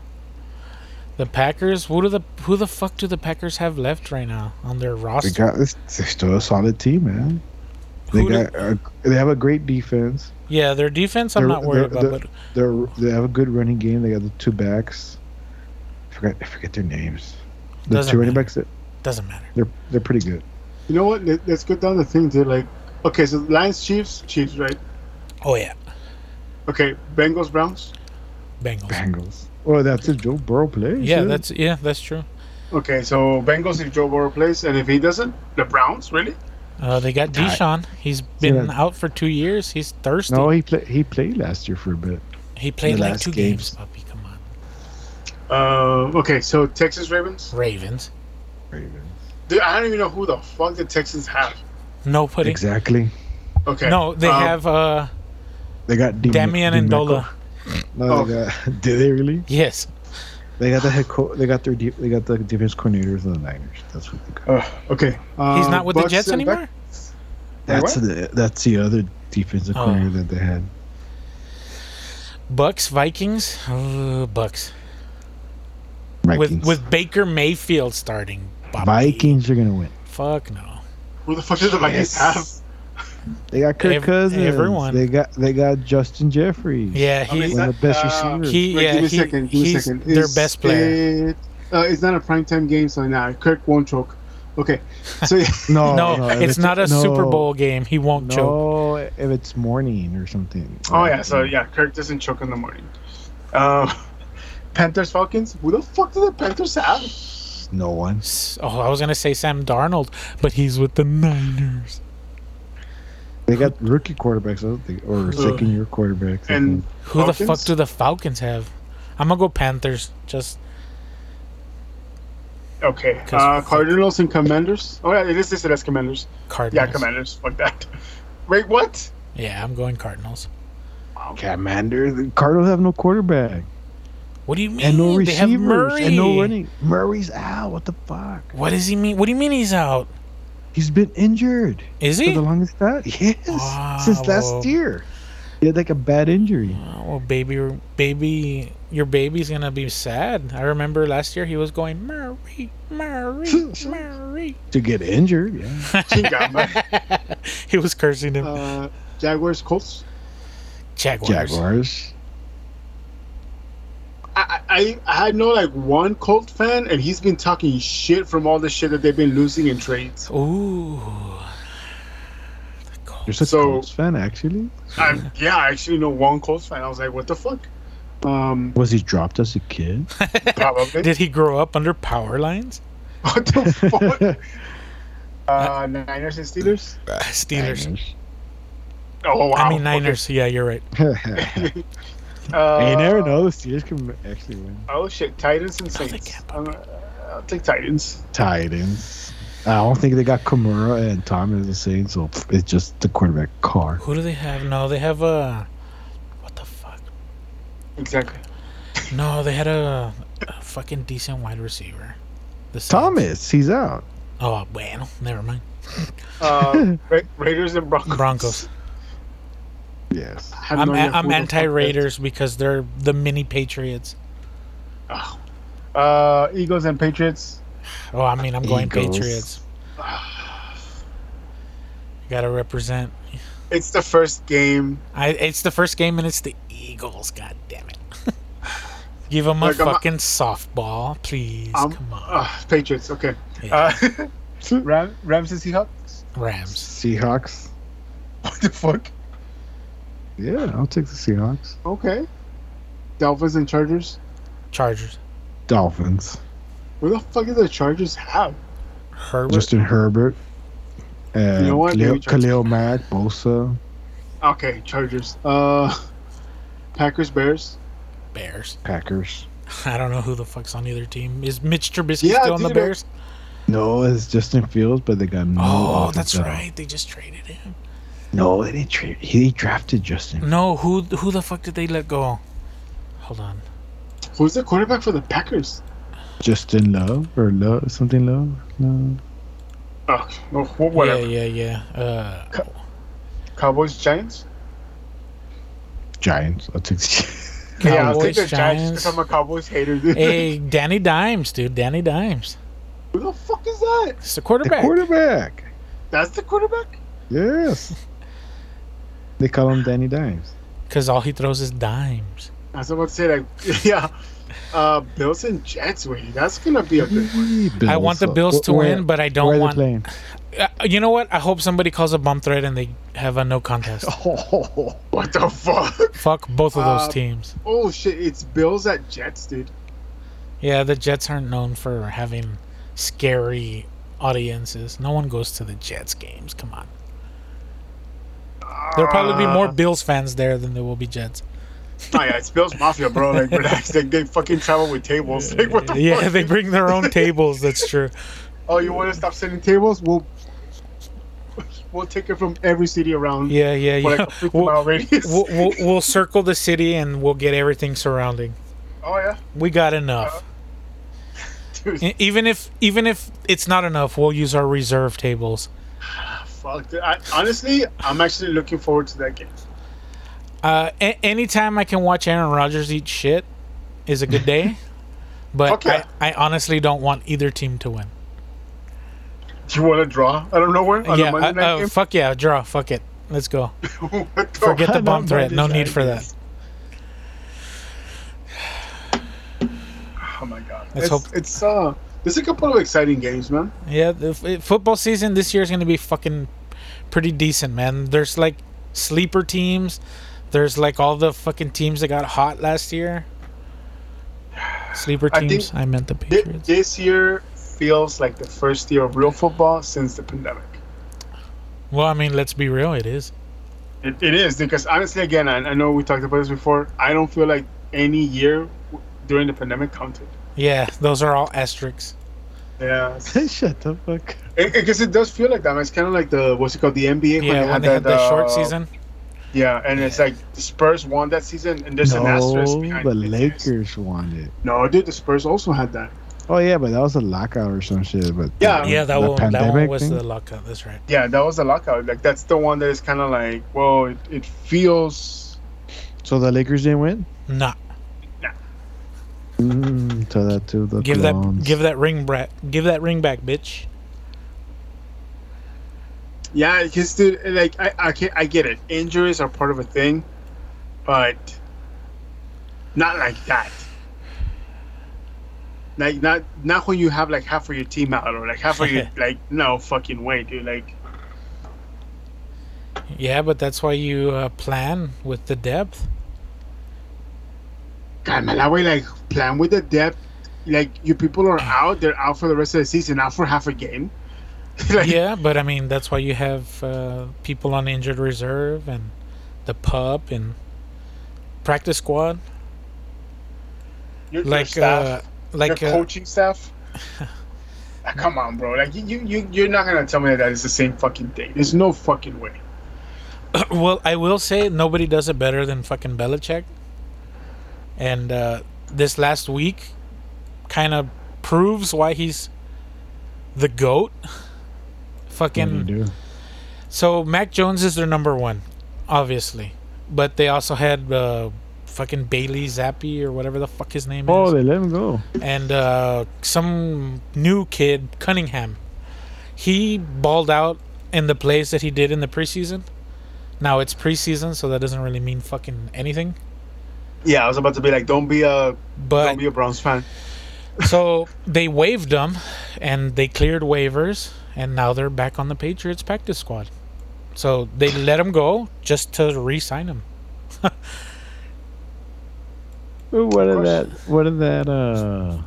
The Packers. Who do the who the fuck do the Packers have left right now on their roster? They got this. They're still a solid team, man. They Who do- got. A, they have a great defense. yeah, their defense. I'm They're- not worried they're- about, but They're they have a good running game. They got the two backs. I forget I forget their names. The Doesn't two running backs. that- doesn't matter. They're they're pretty good. You know what? Let, let's go down the thing, dude. Like, okay, so Lions, Chiefs, Chiefs, right? Oh yeah, Okay, Bengals, Browns. Bengals. Bengals. Oh, that's it. Joe Burrow plays. Yeah, that's yeah, that's true. Okay, so Bengals if Joe Burrow plays, and if he doesn't, the Browns, really? Uh, they got Deshaun. He's been that- out for two years. He's thirsty. no. He played. He played last year for a bit. he played like two games. games. Puppy, come on. Uh, okay, so Texas Ravens. Ravens. Ravens. Dude, I don't even know who the fuck the Texans have. Nobody. Exactly. Okay. No, they um, have uh They got Di- Damian Di and Meco. Dola. No, Oh. got. Did they really? Yes. They got the head. Co- they got their. De- they got the defense coordinators of the Niners. That's what they got. Uh, okay. Uh, He's not with the Jets anymore? Beck- That's what? the. That's the other defensive Oh. coordinator that they had. Bucks, Vikings. Uh, Bucks. Vikings. With with Baker Mayfield starting. Bobby. Vikings are gonna win. Fuck no. Who the fuck does the Vikings have? They got Kirk Ev- Cousins. everyone. They got. They got Justin Jeffries. Yeah, I mean, One of the best uh, receivers. he Wait, yeah give me a he, second. Give me a he's second. their best player. It, uh, it's not a primetime game, so now Kirk won't choke. Okay. So yeah. no, no, it's not a no, Super Bowl game. He won't choke. No, if it's morning or something. oh yeah. So yeah, Kirk doesn't choke in the morning. Um, Panthers Falcons. Who the fuck do the Panthers have? No one. Oh, I was gonna say Sam Darnold, but he's with the Niners. They got rookie quarterbacks, I don't think, or second year quarterbacks. And think. Who the fuck do the Falcons have? I'm gonna go Panthers. Just okay. Uh, Cardinals and Commanders. Oh yeah, it is listed as Commanders. Cardinals. Yeah, Commanders. Fuck that. Wait, what? Yeah, I'm going Cardinals. Commander, the Cardinals have no quarterback What do you mean? and no they have Murray. and no running. Murray's out. What the fuck? What does he mean? What do you mean he's out? He's been injured Is he? for the longest time. Yes, since Wow. last year. He had like a bad injury. Oh, well, baby, baby, your baby's gonna be sad. I remember last year he was going Murray, Murray, Murray. To get injured, yeah. Chingamba. he was cursing him. uh, Jaguars, Colts. Jaguars. Jaguars. I, I I know like one Colt fan, and he's been talking shit from all the shit that they've been losing in trades. Ooh. You're such So- a Colts fan, actually. I, yeah, I actually know one Colts fan. I was like, what the fuck? Um, Was he dropped as a kid? probably. Did he grow up under power lines? what the fuck? Uh, Niners and Steelers. Steelers. Oh wow. I mean Okay. Niners. Yeah, you're right. Uh, you never know. The Steelers can actually win. Oh shit, Titans and Saints. can't Um, I'll take Titans. Titans. I don't think they got Kamara and Thomas the same, so it's just the quarterback car. Who do they have? No, they have a. What the fuck? Exactly. No, they had a, a fucking decent wide receiver. The Saints. Thomas, he's out. Oh, bueno, never mind. Uh, Ra- Raiders and Broncos. Broncos. Yes. I have I'm no idea I'm who the fuck anti Raiders because they're the mini Patriots. that- Uh, Eagles and Patriots. Oh, I mean I'm going Eagles. Patriots. Gotta represent. It's the first game. I it's the first game and it's the Eagles. God damn it. Give them a Look, I'm fucking softball, please. Um, Come on, Uh, Patriots. Okay. Yeah. Uh, Ram- Rams and Seahawks. Rams. Seahawks. What the fuck? Yeah, I'll take the Seahawks. Okay. Dolphins and Chargers. Chargers. Dolphins. Where the fuck do the Chargers have? Herbert. Justin Herbert. And You know what? Khalil, Maybe Chargers. Khalil Mack, Bosa. Okay, Chargers. Uh, Packers, Bears. Bears. Packers. I don't know who the fuck's on either team. Is Mitch Trubisky Yeah, still on the Bears? No, it's Justin Fields, but they got no. Oh, that's right. They just traded him. No, they didn't trade. He drafted Justin. No, who who the fuck did they let go? Hold on. Who's the quarterback for the Packers? Justin Love or Love something Love. No. Oh, no, whatever. Yeah, yeah, yeah. Uh, Cowboys, Giants. Giants. I'll take. The, yeah, I'll take Cowboys, the Giants Giants. I'm a Cowboys hater. Dude. hey, Danny Dimes, dude. Danny Dimes. Who the fuck is that? It's the the quarterback. quarterback. That's the quarterback. Yes. They call him Danny Dimes. Because all he throws is dimes. I was about to say like, yeah. Uh, Bills and Jets. Wait, that's gonna be a good one. I want the Bills to Where- win, but I don't want. playing? Uh, you know what? I hope somebody calls a bomb threat and they have a no contest. Oh, What the fuck? Fuck both of those Uh, teams. Oh shit! It's Bills at Jets, dude. Yeah, the Jets aren't known for having scary audiences. No one goes to the Jets games. Come on. There'll probably be more ah. Bills fans there than there will be Jets. Oh yeah, it's Bills Mafia, bro. Like, relax. Like, they fucking travel with tables. Like, what the Yeah, fuck? they bring their own tables. That's true. oh, you want to stop setting tables? We'll we'll take it from every city around. Yeah, yeah, For yeah. like We'll, we'll, we'll, we'll circle the city and we'll get everything surrounding. oh yeah, We got enough. Uh-huh. dude. E- Even if even if it's not enough, we'll use our reserve tables. Fuck. Dude. I, honestly, I'm actually looking forward to that game. Uh, a- anytime I can watch Aaron Rodgers eat shit is a good day. But Fuck yeah. I, I honestly don't want either team to win. Do you want to draw out of nowhere on yeah, a Monday uh, night uh, game? fuck yeah, draw. Fuck it. Let's go. The Forget the fuck? bomb threat. No need for that. Oh my god. Let's it's, hope- it's uh there's a couple of exciting games, man. Yeah, the f- football season this year is going to be fucking pretty decent, man. There's like sleeper teams. There's like all the fucking teams that got hot last year. Sleeper teams. I, meant the Patriots. This year feels like the first year of real football since the pandemic. well, I mean, let's be real. It is. It, it is because honestly, again, I, I know we talked about this before. I don't feel like any year during the pandemic counted. Yeah, those are all asterisks. Yeah, Shut the fuck. because it, does feel like that. man. It's kind of like the what's it called, the NBA Yeah, when they had the uh, short season. Yeah, and it's like the Spurs won that season, and there's an asterisk No, behind the it. Lakers won it. No, dude, the Spurs also had that. Oh yeah, but that was a lockout or some shit. But Yeah. Yeah, that the one. That one pandemic was thing? the lockout. That's right. Yeah, that was the lockout. Like that's the one that is kind of like, well, it, it feels. So the Lakers didn't win. Nah, Mm, tell that to the give that, give that ring back, give that ring back, bitch. Yeah, because dude, like I, I can I get it. Injuries are part of a thing, but not like that. Like not not when you have like half of your team out or like half of your like no fucking way, dude. Like Yeah, but that's why you uh, plan with the depth. God, way like plan with the depth. Like your people are out, they're out for the rest of the season, out for half a game. like, Yeah, but I mean that's why you have uh, people on injured reserve and the pup and practice squad. your, your Like, staff, uh, like your uh, coaching staff. Ah, Come on, bro. Like you, you, you're not gonna tell me that it's the same fucking thing. There's no fucking way. well, I will say nobody does it better than fucking Belichick. And uh, this last week kind of proves why he's the goat. Fucking? So Mac Jones is their number one, obviously, but they also had uh, fucking Bailey Zappe or whatever the fuck his name Oh, is, Oh, they let him go. and uh, some new kid Cunningham. He balled out in the plays that he did in the preseason. Now it's preseason, so that doesn't really mean fucking anything. Yeah, I was about to be like, don't be a But don't be a Browns fan. so they waived him, and they cleared waivers, and now they're back on the Patriots practice squad. So they let him go just to re-sign him. What did that? What did that uh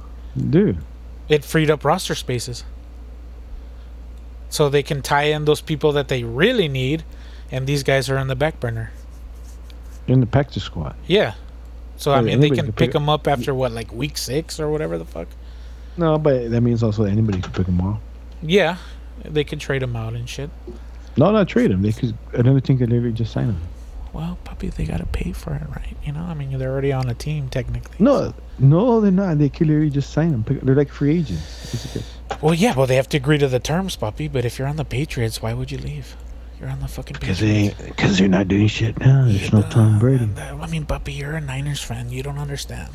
do? it freed up roster spaces. So they can tie in those people that they really need, and these guys are on the back burner. In the practice squad. Yeah. So I Well, mean, they can can pick pick- them up after what, like week six or whatever the fuck. No, but that means also anybody can pick them off. Yeah, they could trade them out and shit. No, not trade him. They could another team could literally just sign them. Well, puppy, they gotta pay for it, right? You know, I mean, they're already on a team technically. No, no, they're not. They could literally just sign them. They're like free agents. Well, yeah, well, they have to agree to the terms, puppy. But if you're on the Patriots, why would you leave? You're on the fucking Because they, because they're not doing shit now. There's no Tom Brady. I mean, puppy, you're a Niners fan. You don't understand.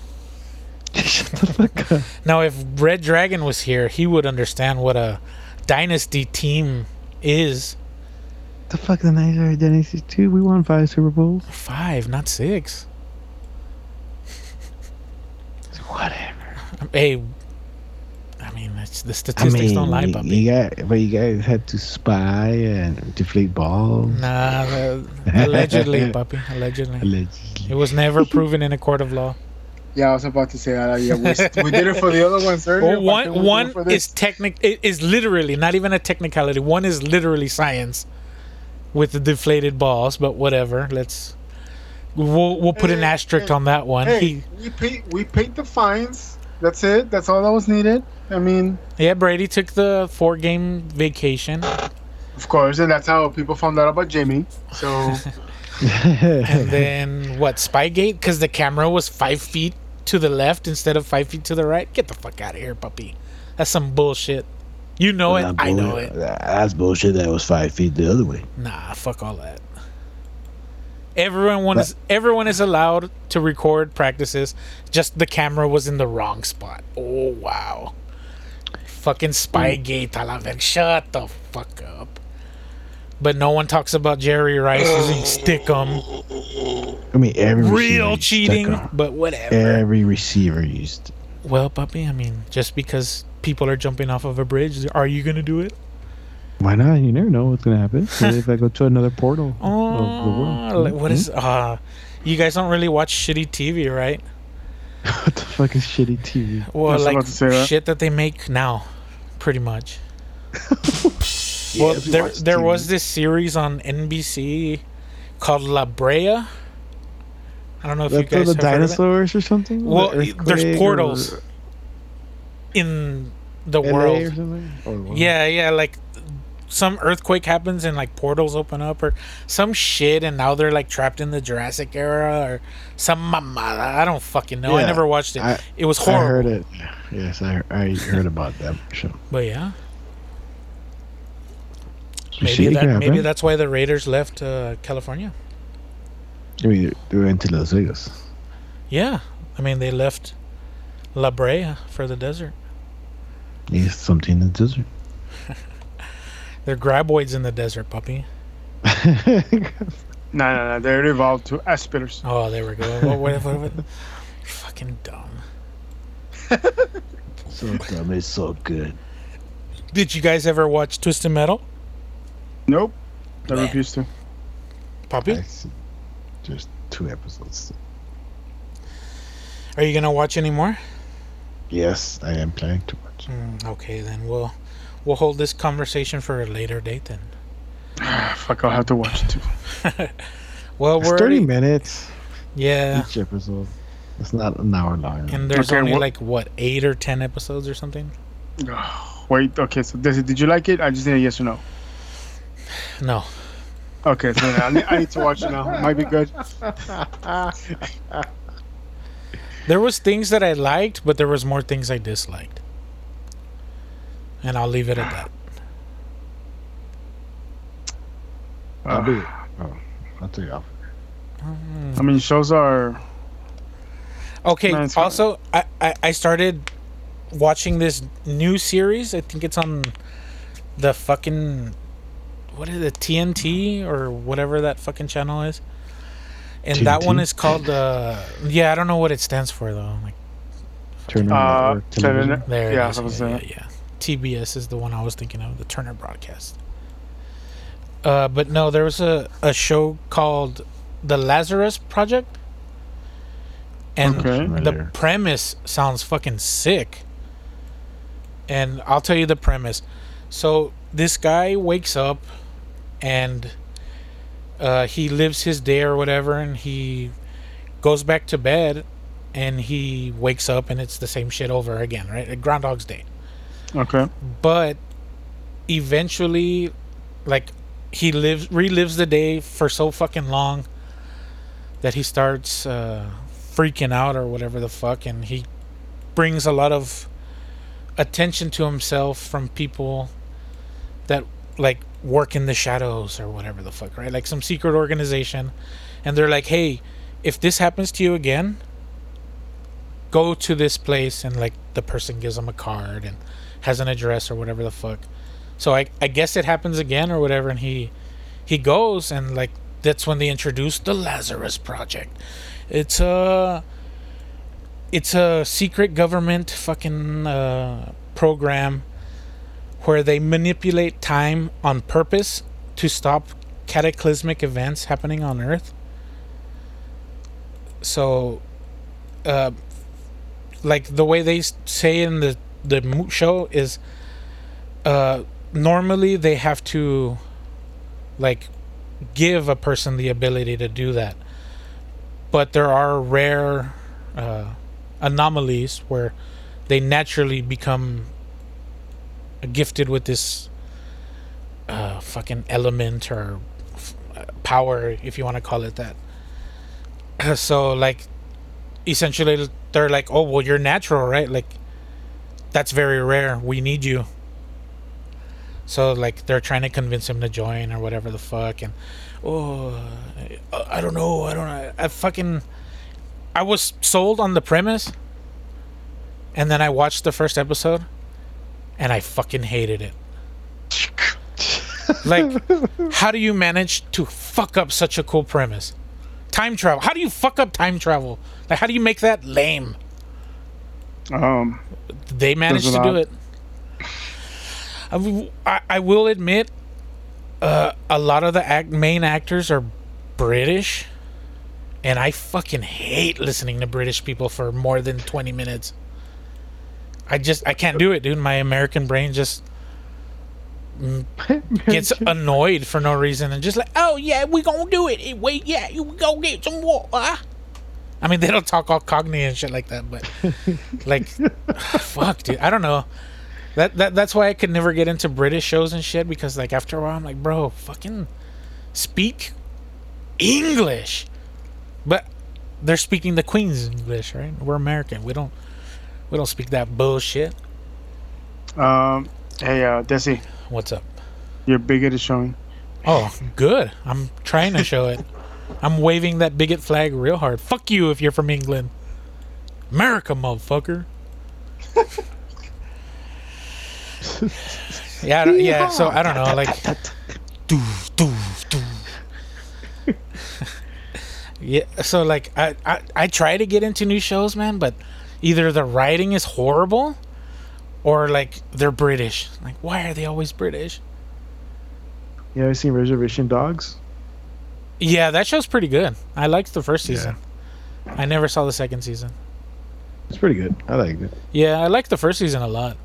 Shut the fuck up. Now, if Red Dragon was here, he would understand what a dynasty team is. The fuck the Niners are dynasty too. We won five Super Bowls. Five, not six. Whatever. Hey, I mean, it's, the I statistics mean, don't lie, you, puppy. you got, but you guys had to spy and deflate balls. Nah, the, allegedly, puppy. Allegedly. Allegedly. It was never proven in a court of law. Yeah, I was about to say that. Yeah, we, we did it for the other ones earlier. Well, why can't we one do it one for this? is technic it is literally not even a technicality. One is literally science with the deflated balls, but whatever. Let's we'll we'll put an asterisk hey, on that one. Hey, He we pay we paid the fines. That's it. That's all that was needed. I mean, Yeah, Brady took the four game vacation. of course, and that's how people found out about Jimmy. So And then what? Spygate? Because the camera was five feet to the left instead of five feet to the right. Get the fuck out of here, puppy. That's some bullshit. You know it. That I know it. That's bullshit. That was five feet the other way. Nah, fuck all that. Everyone is everyone is allowed to record practices. Just the camera was in the wrong spot. Oh wow. Fucking Spygate, Talaven. Shut the fuck up. But no one talks about Jerry Rice using Stickum. I mean, every receiver Real cheating, but whatever. Every receiver used. Well, puppy, I mean, just because people are jumping off of a bridge, are you gonna do it? Why not? You never know what's gonna happen. What if I go to another portal of the Oh, world? like, what is? Uh, you guys don't really watch shitty TV, right? what the fuck is shitty TV? Well, I was like about to say that. shit that they make now, pretty much. well, Yes, there there TV. was this series on NBC called La Brea. I don't know if you That's for guys the have heard of it. dinosaurs or something. Well, The there's portals or in the LA world. something? Or? Yeah, yeah, like some earthquake happens and like portals open up or some shit, and now they're like trapped in the Jurassic era or some mamada. I don't fucking know. I never watched it. I- it was horrible. I heard it. Yes, I I heard about that show. But yeah, maybe that maybe that's why the Raiders left uh, California. I mean, they went to Las Vegas. Yeah, I mean they left La Brea for the desert. Yes, something in the desert. They're graboids in the desert, puppy. no, no, no. They're evolved to aspiders. Oh, there we go. what, what, what, what? Fucking dumb. so dumb, it's so good. Did you guys ever watch Twisted Metal, Nope. I Man. refuse to. puppy? Just two episodes. Are you gonna watch any more? Yes, I am planning to watch. Mm, okay, then we'll we'll hold this conversation for a later date then. Fuck, I'll have to watch it too. Well, It's we're thirty already, minutes yeah, each episode. It's not an hour long. and there's Okay, only what- like what eight or ten episodes or something. Wait, okay, so this, did you like it? I just need a yes or no. No, Okay, so I need, I need to watch it now. Might be good. there was things that I liked, but there was more things I disliked, and I'll leave it at that. I'll do it. Oh, I'll take it off. I mean, shows are. Okay. No, also, I, I I started watching this new series. I think it's on the fucking what is it TNT or whatever that fucking channel is. And that one is called uh yeah I don't know what it stands for though like Turner Uh, Network television. Turner- there Yeah, it is. that was yeah, yeah, yeah TBS is the one I was thinking of the Turner broadcast uh but no there was a, a show called the Lazarus Project and Okay. the Familiar. premise sounds fucking sick. And I'll tell you the premise. So this guy wakes up and uh, he lives his day or whatever, and he goes back to bed and he wakes up and it's the same shit over again, right? Like Groundhog's Day. Okay. But eventually, like, he lives relives the day for so fucking long that he starts uh, freaking out or whatever the fuck, and he brings a lot of attention to himself from people that like work in the shadows or whatever the fuck, right? Like some secret organization, and they're like, "Hey, if this happens to you again, go to this place," and like the person gives him a card and has an address or whatever the fuck. So I I guess it happens again or whatever, and he he goes and like that's when they introduce the Lazarus Project. It's a it's a secret government fucking uh, program where they manipulate time on purpose to stop cataclysmic events happening on Earth. So, uh, like the way they say in the the show is, uh, normally they have to, like, give a person the ability to do that, but there are rare uh, anomalies where they naturally become gifted with this uh, fucking element or f- uh, power, if you want to call it that. So, like, essentially, they're like, "Oh, well, you're natural, right? Like, that's very rare. We need you." So, like, they're trying to convince him to join or whatever the fuck, and oh, I, I don't know, I don't know, I fucking, I was sold on the premise, and then I watched the first episode, and I fucking hated it. Like, how do you manage to fuck up such a cool premise? Time travel. How do you fuck up time travel? Like, how do you make that lame? Um, They managed to do it. I will admit, uh, a lot of the act- main actors are British, and I fucking hate listening to British people for more than twenty minutes. I just I can't do it, dude. My American brain just gets annoyed for no reason and just like, oh yeah, we gonna do it. Wait, yeah, you go get some water. I mean, they don't talk all cockney and shit like that, but like, fuck, dude. I don't know. That that that's why I could never get into British shows and shit because like after a while I'm like, bro, fucking speak English. But they're speaking the Queen's English, right? We're American. We don't we don't speak that bullshit. um, hey, uh, Desi, What's up? your bigot is showing. Oh, good. I'm trying to show it. I'm waving that bigot flag real hard. Fuck you if you're from England. America, motherfucker. yeah, I don't- yeah. So I don't know, like, doo, doo, doo. yeah. So like, I, I I try to get into new shows, man, but either the writing is horrible, or like they're British. Like, why are they always British? You ever seen Reservation Dogs? Yeah, that show's pretty good. I liked the first season. I never saw the second season. It's pretty good. I liked it. Yeah, I liked the first season a lot.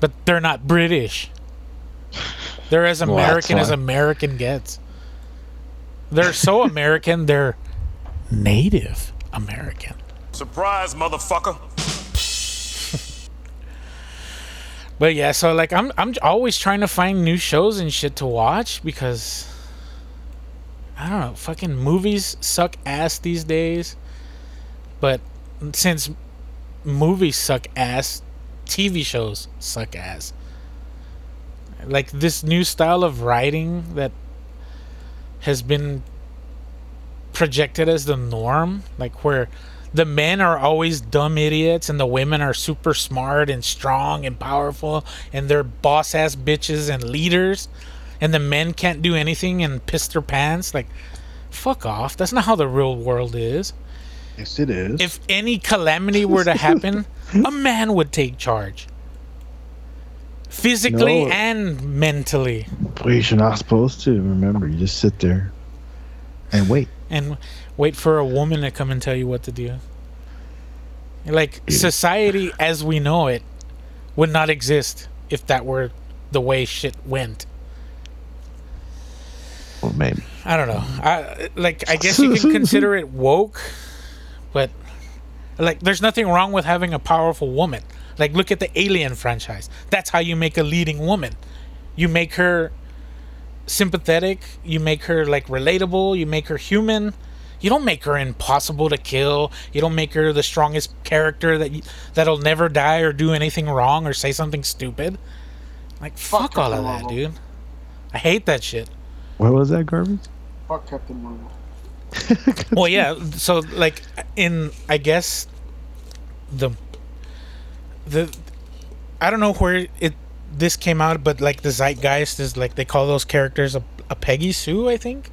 But they're not British. They're as Well, American as. American gets. They're so American, they're Native American. Surprise, motherfucker. But yeah, so like I'm I'm always trying to find new shows and shit to watch because I don't know, fucking movies suck ass these days. But since movies suck ass, TV shows suck ass. Like this new style of writing that has been projected as the norm, like where the men are always dumb idiots and the women are super smart and strong and powerful and they're boss ass bitches and leaders and the men can't do anything and piss their pants like fuck off that's not how the real world is Yes, it is. if any calamity were to happen a man would take charge physically No. and mentally well, you're not supposed to. Remember, you just sit there and wait. and wait for a woman to come and tell you what to do. Like society as we know it would not exist if that were the way shit went. Well, maybe. I don't know. I like I guess you can consider it woke, but like there's nothing wrong with having a powerful woman. Like look at the Alien franchise. That's how you make a leading woman. You make her sympathetic, you make her like relatable, you make her human. You don't make her impossible to kill. You don't make her the strongest character that you, that'll never die or do anything wrong or say something stupid. Like fuck, all of that, Marvel. dude. I hate that shit. What was that garbage? Fuck Captain Marvel. well yeah so like in i guess the the i don't know where it this came out but like the zeitgeist is like they call those characters a, a peggy sue i think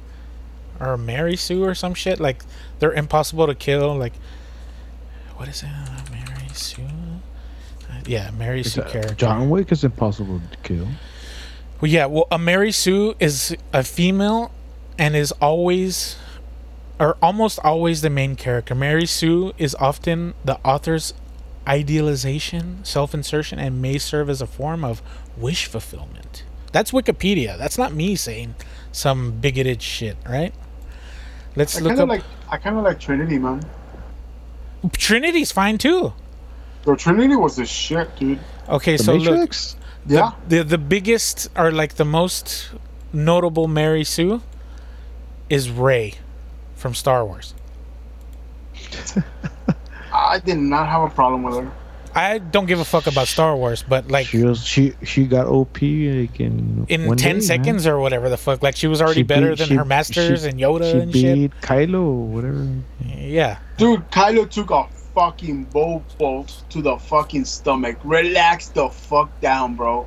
or a mary sue or some shit like they're impossible to kill like what is it uh, mary sue Uh, yeah mary sue character John Wick is impossible to kill. Well, yeah, well, a Mary Sue is a female and is always, or almost always, the main character. Mary Sue is often the author's idealization, self insertion, and may serve as a form of wish fulfillment. That's Wikipedia. That's not me saying some bigoted shit, right? Let's I look kind up. of like I kind of like Trinity, man. Trinity's fine too. The Trinity was the shit, dude. Okay, The so look, Matrix. Yeah. the the biggest or like the most notable Mary Sue is Rey from Star Wars. I did not have a problem with her. I don't give a fuck about Star Wars, but like She was she she got OP like in in one 10 day, man. seconds or whatever the fuck, like she was already She better beat- than she- her masters she- and Yoda She and shit. Kylo, whatever. Yeah. Dude, Kylo took a fucking bow bolt to the fucking stomach. Relax the fuck down, bro.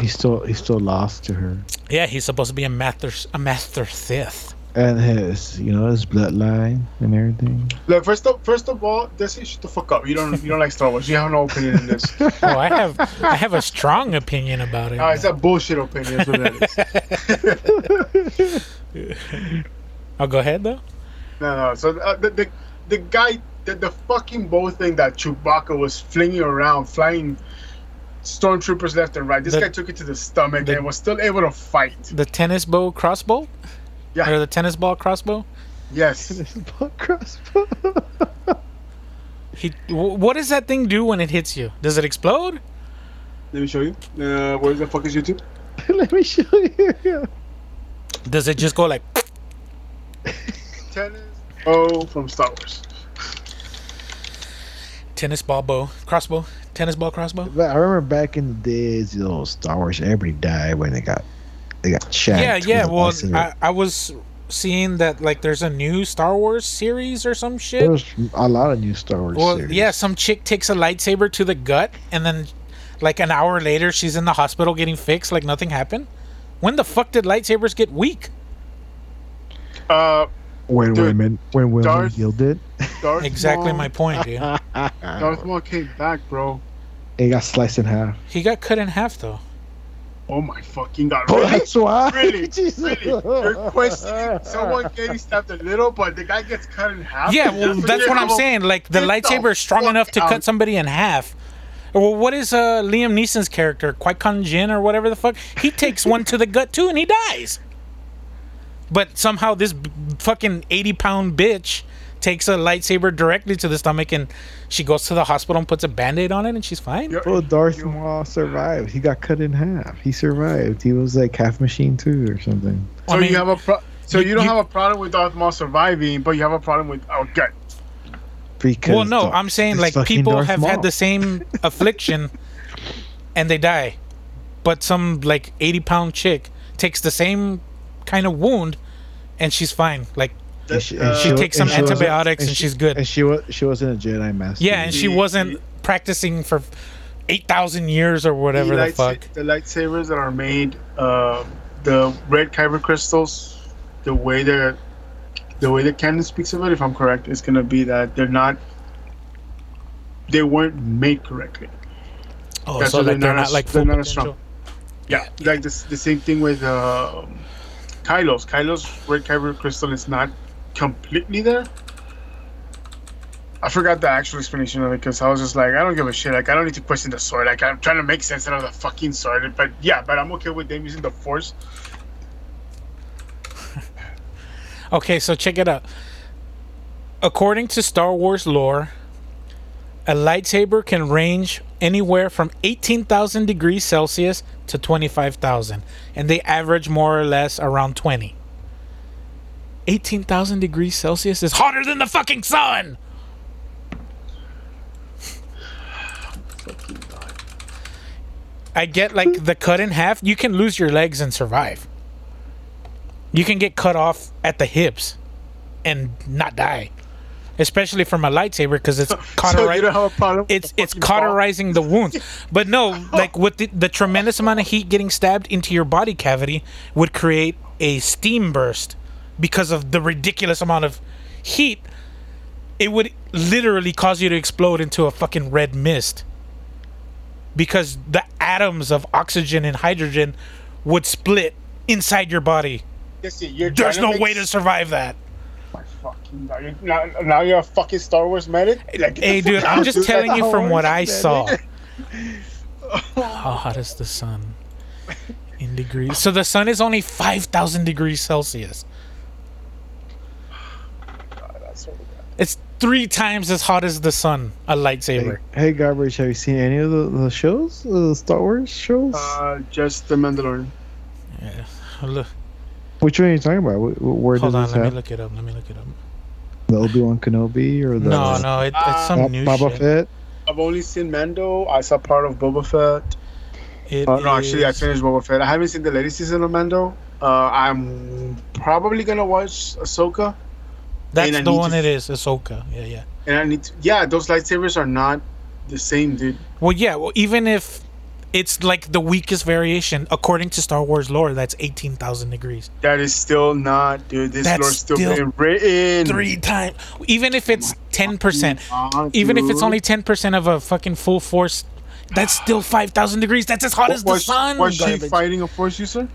He still he still lost to her, Yeah, he's supposed to be a master a master Sith. and his you know his bloodline and everything. Look, first of first of all, this is shut the fuck up. You don't you don't like Star Wars. You have no opinion in this. Oh, I have I have a strong opinion about it. Uh, it's a bullshit opinion. That's what that is. I'll go ahead though. No, no. So uh, the, the the guy, the, the fucking bow thing that Chewbacca was flinging around, flying stormtroopers left and right. This The- guy took it to the stomach the- and was still able to fight. The tennis bow crossbow? Yeah. Or the tennis ball crossbow? Yes. This is about crossbow. He what does that thing do when it hits you? Does it explode? Let me show you. Uh, where the fuck is YouTube? Let me show you. Does it just go like Tennis. Oh, from Star Wars. tennis ball bow crossbow? Tennis ball crossbow? But I remember back in the days, you know, Star Wars. Everybody died when they got they got shot. Yeah, yeah. with a Well. I, I was seeing that like there's a new Star Wars series or some shit. There's a lot of new Star Wars Well, series. yeah, some chick takes a lightsaber to the gut, and then, like an hour later, she's in the hospital getting fixed, like nothing happened. When the fuck did lightsabers get weak? Uh, when Dude, women when women Darth- yielded, Darth Exactly Maul, my point, dude. Darth Maul came back, bro. it got sliced in half. He got cut in half though. Oh my fucking god! Oh, Really? that's why. Really? Jesus. Really? You're questioning someone getting stabbed a little, but the guy gets cut in half. Yeah, well, that's what I'm saying. Like the lightsaber is strong enough to out. cut somebody in half. Well, what is uh, Liam Neeson's character, Qui-Gon Jinn or whatever the fuck? He takes one to the gut too, and he dies. But somehow this b- fucking 80 pound bitch takes a lightsaber directly to the stomach, and she goes to the hospital and puts a band-aid on it, and she's fine. You're- Bro, Darth Maul survived. He got cut in half. He survived. He was like half machine too or something. So I mean, you have a pro- so you- you, don't you- have a problem with Darth Maul surviving, but you have a problem with our gut. Because well, no, Darth- I'm saying like people Darth have Maul. had the same affliction, and they die, but some like 80 pound chick takes the same kind of wound, and she's fine. Like And she, Uh, she takes some and she antibiotics and she- she's good. And she was she wasn't a Jedi master. yeah, and she wasn't practicing for 8,000 years or whatever the lights- fuck. The lightsabers that are made, uh, the red kyber crystals, the way that the way the canon speaks of it, if I'm correct, is gonna be that they're not. They weren't made correctly. Oh, That's so like they're they're not not as- like they're full not as strong. potential. Yeah, like this, the same thing with uh, Kylo's. Kylo's red kyber crystal is not completely there. I forgot the actual explanation of it because I was just like, I don't give a shit. Like, I don't need to question the sword. Like, I'm trying to make sense out of the fucking sword. But yeah, but I'm okay with them using the force. Okay, so check it out. According to Star Wars lore, a lightsaber can range anywhere from 18,000 degrees Celsius to 25,000, and they average more or less around 20. 18,000 degrees Celsius is hotter than the fucking sun! I get like the cut in half, you can lose your legs and survive. You can get cut off at the hips and not die. Especially from a lightsaber because it's So cauterizing don't have a problem. with it's the it's fucking ball? cauterizing the wounds. But no, like with the, the tremendous amount of heat getting stabbed into your body cavity would create a steam burst because of the ridiculous amount of heat. It would literally cause you to explode into a fucking red mist because the atoms of oxygen and hydrogen would split inside your body. Listen, you're There's no make way to survive that. My fucking God. You're- Now, now you're a fucking Star Wars medic. Like, Hey, dude, I'm just telling you from what I Man. saw. How hot is the sun in degrees? So the sun is only 5,000 degrees Celsius. That's what we. It's three times as hot as the sun. A Hey, lightsaber. hey, garbage. Have you seen any of the, the shows, the Star Wars shows? Uh, just the Mandalorian. Yeah. Look, Which one are you talking about? Wh- wh- Where hold does on, this let me look it up. Let me look it up. the Obi Wan Kenobi or the No, no, it, it's some Bob- new Boba shit. Fett? I've only seen Mando. I saw part of Boba Fett. It Oh no, actually, I finished Boba Fett. I haven't seen the latest season of Mando. Uh, I'm probably gonna watch Ahsoka, That's the one to- it is. Ahsoka. Yeah, yeah. and I need to. Yeah, those lightsabers are not the same, dude. Well, yeah. Well, even if it's like the weakest variation, according to Star Wars lore, that's eighteen thousand degrees. That is still not, dude. This That's lore's still, still being written. Three times. Even if it's ten percent. Even if it's only ten percent of a fucking full force, that's still five thousand degrees. That's as hot as the was, sun. was she garbage. fighting a force user?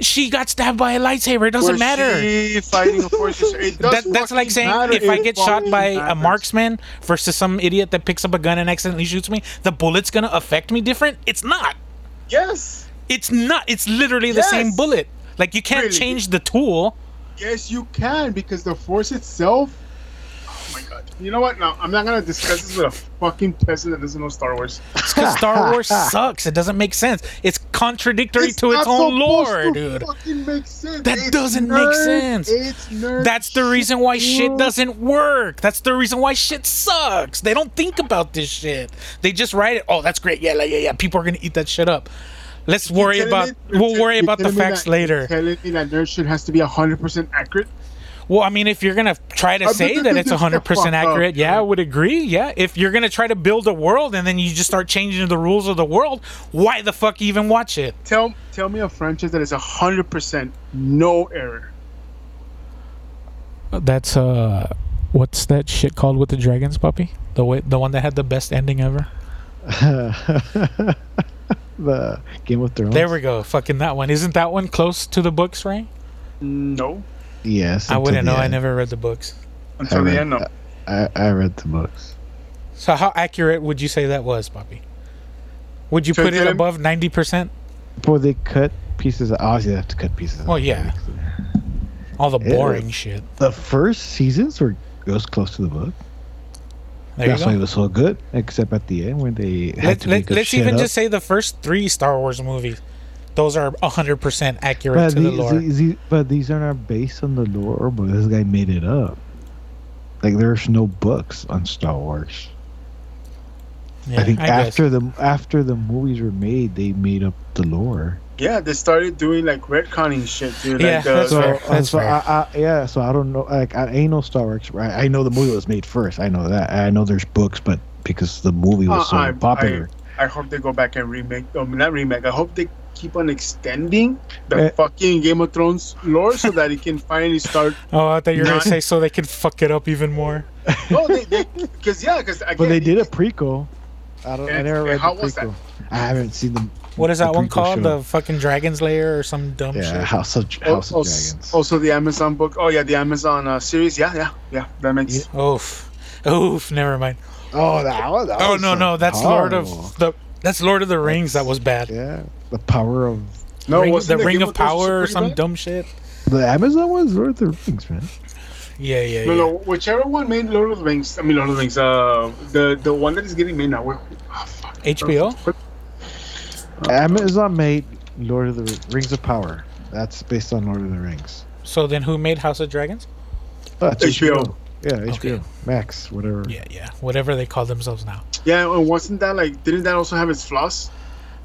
She got stabbed by a lightsaber. It doesn't matter. She fighting a force. It does That, that's like saying matter. if I get shot by a marksman versus some idiot that picks up a gun and accidentally shoots me, the bullet's gonna affect me different. It's not. Yes, It's not. It's literally the same bullet. Like you can't Really? change the tool. yes, you can because the force itself. You know what? No, I'm not gonna discuss this with a fucking person that doesn't know Star Wars. It's because Star Wars sucks. It doesn't make sense. It's contradictory to its not own supposed lore, to dude. Fucking make sense. That It's doesn't make nerd- sense. It's nerd That's the reason why shit doesn't work. That's the reason why shit sucks. They don't think about this shit. They just write it. Oh, that's great. Yeah, like, yeah, yeah. People are gonna eat that shit up. Let's worry You're about. telling me- We'll you're worry about the me facts that- later. You're telling me that nerd shit has to be hundred percent accurate. Well, I mean, if you're gonna try to say that it's this 100 percent the fuck up, accurate, yeah, I would agree. Yeah, if you're gonna try to build a world and then you just start changing the rules of the world, why the fuck even watch it? Tell tell me a franchise that is hundred percent no error. That's uh, what's that shit called with the dragons, puppy? The way, the one that had the best ending ever. the Game of Thrones. There we go. Fucking that one. Isn't that one close to the books, right? No, Yes. I wouldn't the know. I never read the books. until I the end. No. I, I read the books. So how accurate would you say that was, Poppy? Would you So put it then- above ninety percent? Before they cut pieces, of, obviously they have to cut pieces. Well, yeah. All the Yeah. boring shit. The first seasons were goes close to the book. There you That's why it was so good. Except at the end when they had Let, to let, make up let's even up. just say the first three Star Wars movies. Those are hundred percent accurate But to the these, lore. these, these- but these are not based on the lore. But this guy made it up. Like there's no books on Star Wars. yeah, I think guess. after the after the movies were made, they made up the lore. Yeah, they started doing like retconning shit, dude. Yeah, like that's So, fair. uh, That's so fair. I, I, yeah, so I don't know. Like I ain't no Star Wars. Right? I know the movie was made first. I know that. I know there's books, but because the movie was Uh, so I- popular. I hope they go back and remake. I mean, not remake. I hope they keep on extending the Eh. fucking Game of Thrones lore so that it can finally start. Oh, I thought you were gonna say so they can fuck it up even more. No, they, they, because yeah, because but they did a prequel. I don't. I never read how the was that? prequel. I haven't seen them. What is that one called? show. The fucking Dragon's Lair or some dumb Yeah, shit? House of House of also, Dragons. also the Amazon book. Oh yeah, the Amazon uh, series. Yeah, yeah, yeah. That makes. Oof, oof. Never mind. Oh, that was. That Oh was no, no, that's Lord of the. That's Lord of the Rings. That was bad. Yeah, the power of No, Ring, wasn't the Ring Game of Power or some bad? dumb shit. the Amazon was Lord of the Rings, man. Yeah, yeah, No, yeah. no, whichever one made Lord of the Rings. I mean, Lord of the Rings. Uh, the the one that is getting made now. Where, oh, fuck. HBO. Amazon made Lord of the Rings of Power. That's based on Lord of the Rings. So then, who made House of Dragons? Oh, it's HBO. Yeah, HBO. Okay. Max, whatever. Yeah, yeah. Whatever they call themselves now. Yeah, and wasn't that like? Didn't that also have its flaws?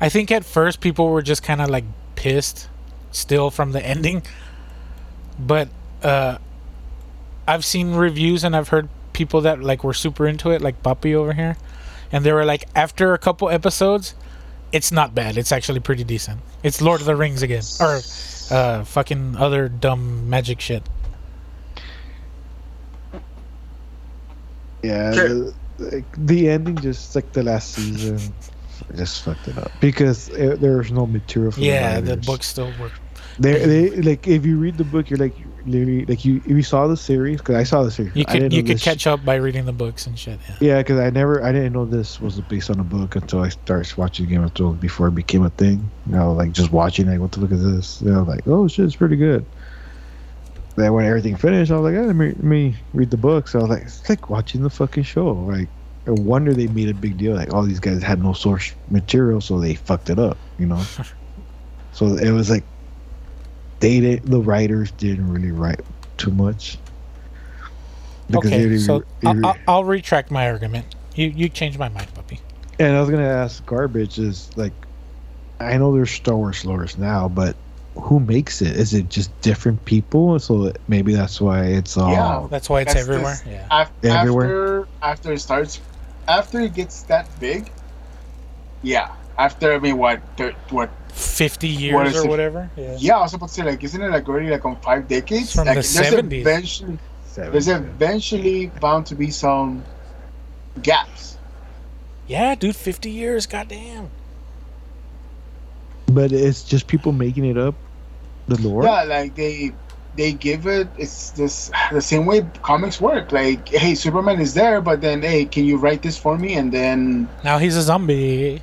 I think at first people were just kind of like pissed still from the ending. But uh I've seen reviews and I've heard people that like were super into it like Papi over here and they were like after a couple episodes it's not bad. It's actually pretty decent. It's Lord of the Rings again or uh fucking other dumb magic shit. Yeah, Okay. the, like, the ending just like the last season just fucked it up because uh there's no material for Yeah, the, the writers. book still work. They, they like if you read the book, you're like literally like you if you saw the series because I saw the series. You could you could this- catch up by reading the books and shit. Yeah. Yeah, because I never I didn't know this was based on a book until I started watching Game of Thrones before it became a thing. You know, like just watching like what the look is this? You know, like oh shit, it's pretty good. Then when everything finished, I was like, oh, let me let me read the book. So I was like, it's like watching the fucking show. Like, no wonder they made a big deal. Like all these guys had no source material, so they fucked it up. You know. so it was like they did, the writers didn't really write too much. Because Okay, so I'll, I'll, I'll retract my argument. You you changed my mind, puppy. And I was gonna ask, garbage is like, I know there's Star Wars lores now, but who makes it? Is it just different people? So maybe that's why it's all. Yeah. That's why it's That's everywhere. this- Yeah. Af- Everywhere? After after it starts, after it gets that big, yeah. After I mean, what thir- what? Fifty years What is or it? whatever. Yeah. Yeah, I was about to say like, isn't it like already like on five decades? It's from like, the 70s. Eventually, Seven, there's eventually bound to be some gaps. Yeah, dude, fifty years. Goddamn. But it's just people making it up. The lore. Yeah, like they they give it. It's this the same way comics work. Like, hey, Superman is there, but then hey, can you write this for me? And then Now he's a zombie.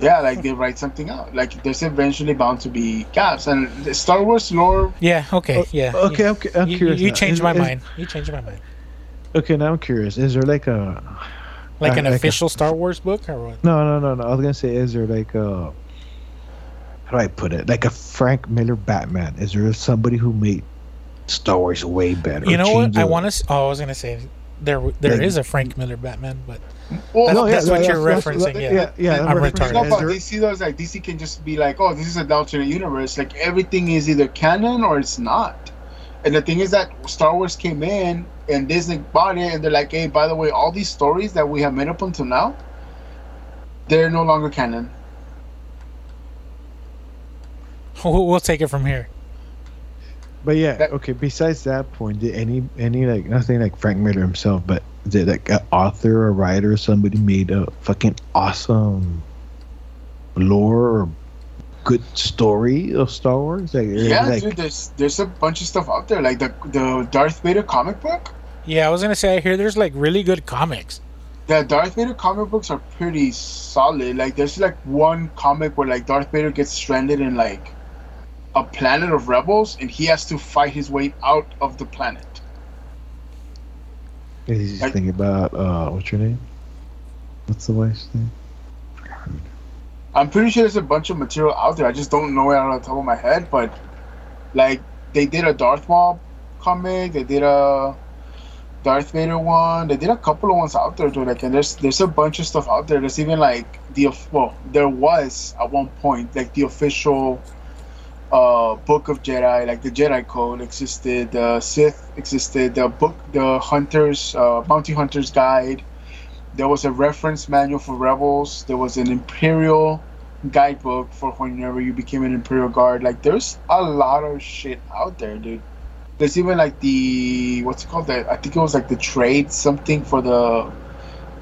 yeah, like they write something out. Like there's eventually bound to be gaps. And the Star Wars lore Yeah. Okay. Yeah. Okay, yeah. okay. I'm You, curious. you now. changed Is- my is- mind. You changed my mind. Okay, now I'm curious. Is there like a Like Uh, an like a- official Star Wars book or what? no, no, no, no? I was gonna say, is there like a how do I put it? Like a Frank Miller Batman? Is there somebody who made Star Wars way better? You know what? I want to. Oh, I was gonna say there there Like- is a Frank Miller Batman, but Well, That's- No, yeah, that's no, what you're that's- referencing, that's- yeah. yeah, yeah. I'm referencing- retarded. No, is but there- DC does like DC can just be like, oh, this is an alternate universe. Like everything is either canon or it's not. And the thing is that Star Wars came in and Disney bought it, and they're like, hey, by the way, all these stories that we have made up until now, they're no longer canon. we'll, we'll take it from here. But yeah, That- okay. Besides that point, did any any like nothing like Frank Miller himself, but did like an author or writer or somebody made a fucking awesome lore or good story of Star Wars? Like, Yeah, like dude, there's there's a bunch of stuff out there, like the the Darth Vader comic book. Yeah, I was gonna say I hear there's like really good comics. The Darth Vader comic books are pretty solid. Like there's like one comic where like Darth Vader gets stranded in like a planet of rebels and he has to fight his way out of the planet. He's just Like- thinking about uh, what's your name? What's the wife's name? I'm pretty sure there's a bunch of material out there. I just don't know it on the top of my head, but like they did a Darth Maul comic, they did a Darth Vader one, they did a couple of ones out there, dude. Like, and there's there's a bunch of stuff out there. There's even like the well, there was at one point like the official uh book of Jedi, like the Jedi Code existed, the Sith existed, the book, the Hunters, uh, Bounty Hunters Guide. There was a reference manual for rebels. There was an Imperial guidebook for whenever you became an Imperial Guard. Like, there's a lot of shit out there, dude. There's even like the what's it called? That I think it was like the trade something for the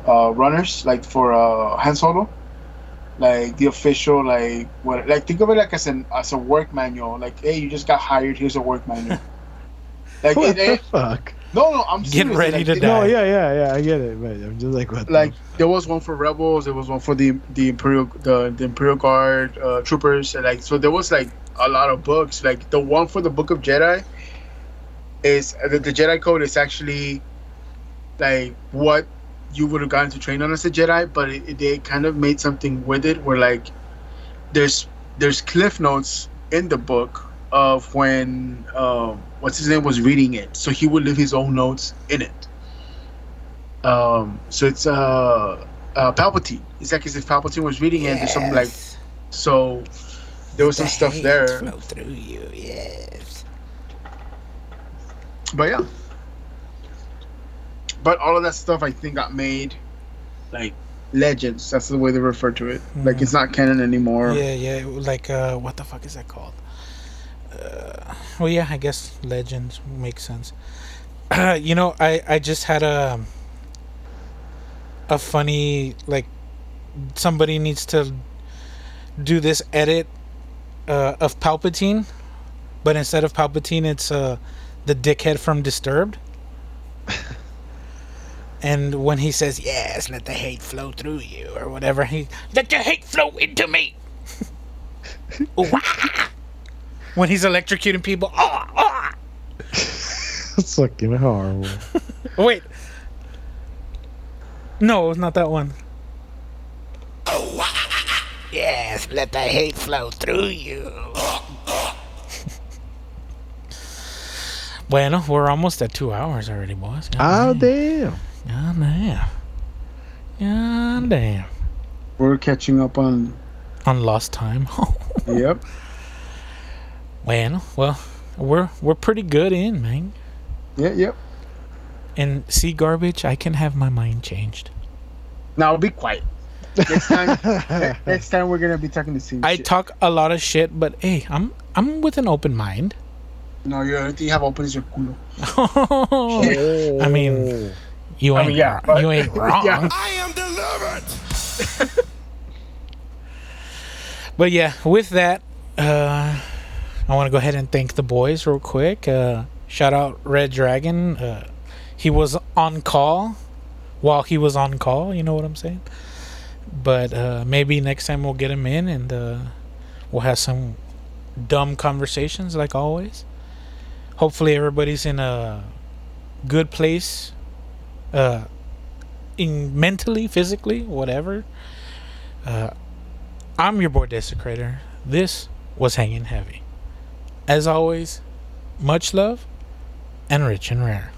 uh, runners, like for uh, Han Solo. Like the official, like what? Like think of it like as an as a work manual. Like, hey, you just got hired. Here's a work manual. like, What it, the it- fuck? no, no, I'm Get serious. ready like, to it- die. No, yeah, yeah, yeah. I get it, but I'm just like, what? the like there was one for rebels there was one for the the imperial the, the imperial guard uh, troopers and like so there was like a lot of books like the one for the book of jedi is the, the jedi code is actually like what you would have gotten to train on as a jedi but it, it- they kind of made something with it where like there's there's cliff notes in the book of when um, what's his name was reading it so he would leave his own notes in it um, so it's uh, uh, Palpatine. It's like as if Palpatine was reading it. There's something like so. There was some stuff there, Flow through you, yes. but yeah. But all of that stuff I think got made like legends. That's the way they refer to it. Like it's not canon anymore. Yeah, yeah. Like, uh, what the fuck is that called? Uh, well, yeah, I guess legends makes sense. you know, I I just had a a funny like somebody needs to do this edit uh, of Palpatine, but instead of Palpatine, it's uh the dickhead from Disturbed. And when he says, "Yes, let the hate flow through you," or whatever, he let your hate flow into me. Ah. when he's electrocuting people, ah, ah. That's fucking horrible. Wait. No, it's not that one. Yes, let the hate flow through you. Bueno, we're almost at two hours already, boys. God Oh damn. damn. God damn. God damn. We're catching up on. On lost time. Yep. bueno, well, we're we're pretty good in, man. Yeah. Yep. And see, garbage, I can have my mind changed. Now be quiet. Next time, next time we're gonna be talking the same I shit. talk a lot of shit, but hey, I'm I'm with an open mind. no, you have open is your culo. I mean, you I ain't mean, yeah, wrong- but- you ain't wrong. Yeah. I am delivered. But yeah, with that, uh, I want to go ahead and thank the boys real quick. Uh, shout out Red Dragon. Uh, he was on call while he was on call. You know what I'm saying? But uh, maybe next time we'll get him in and uh, we'll have some dumb conversations like always. Hopefully, everybody's in a good place, uh, in mentally, physically, whatever. Uh, I'm your boy Desecrator. This was Hanging Heavy. As always, much love and rich and rare.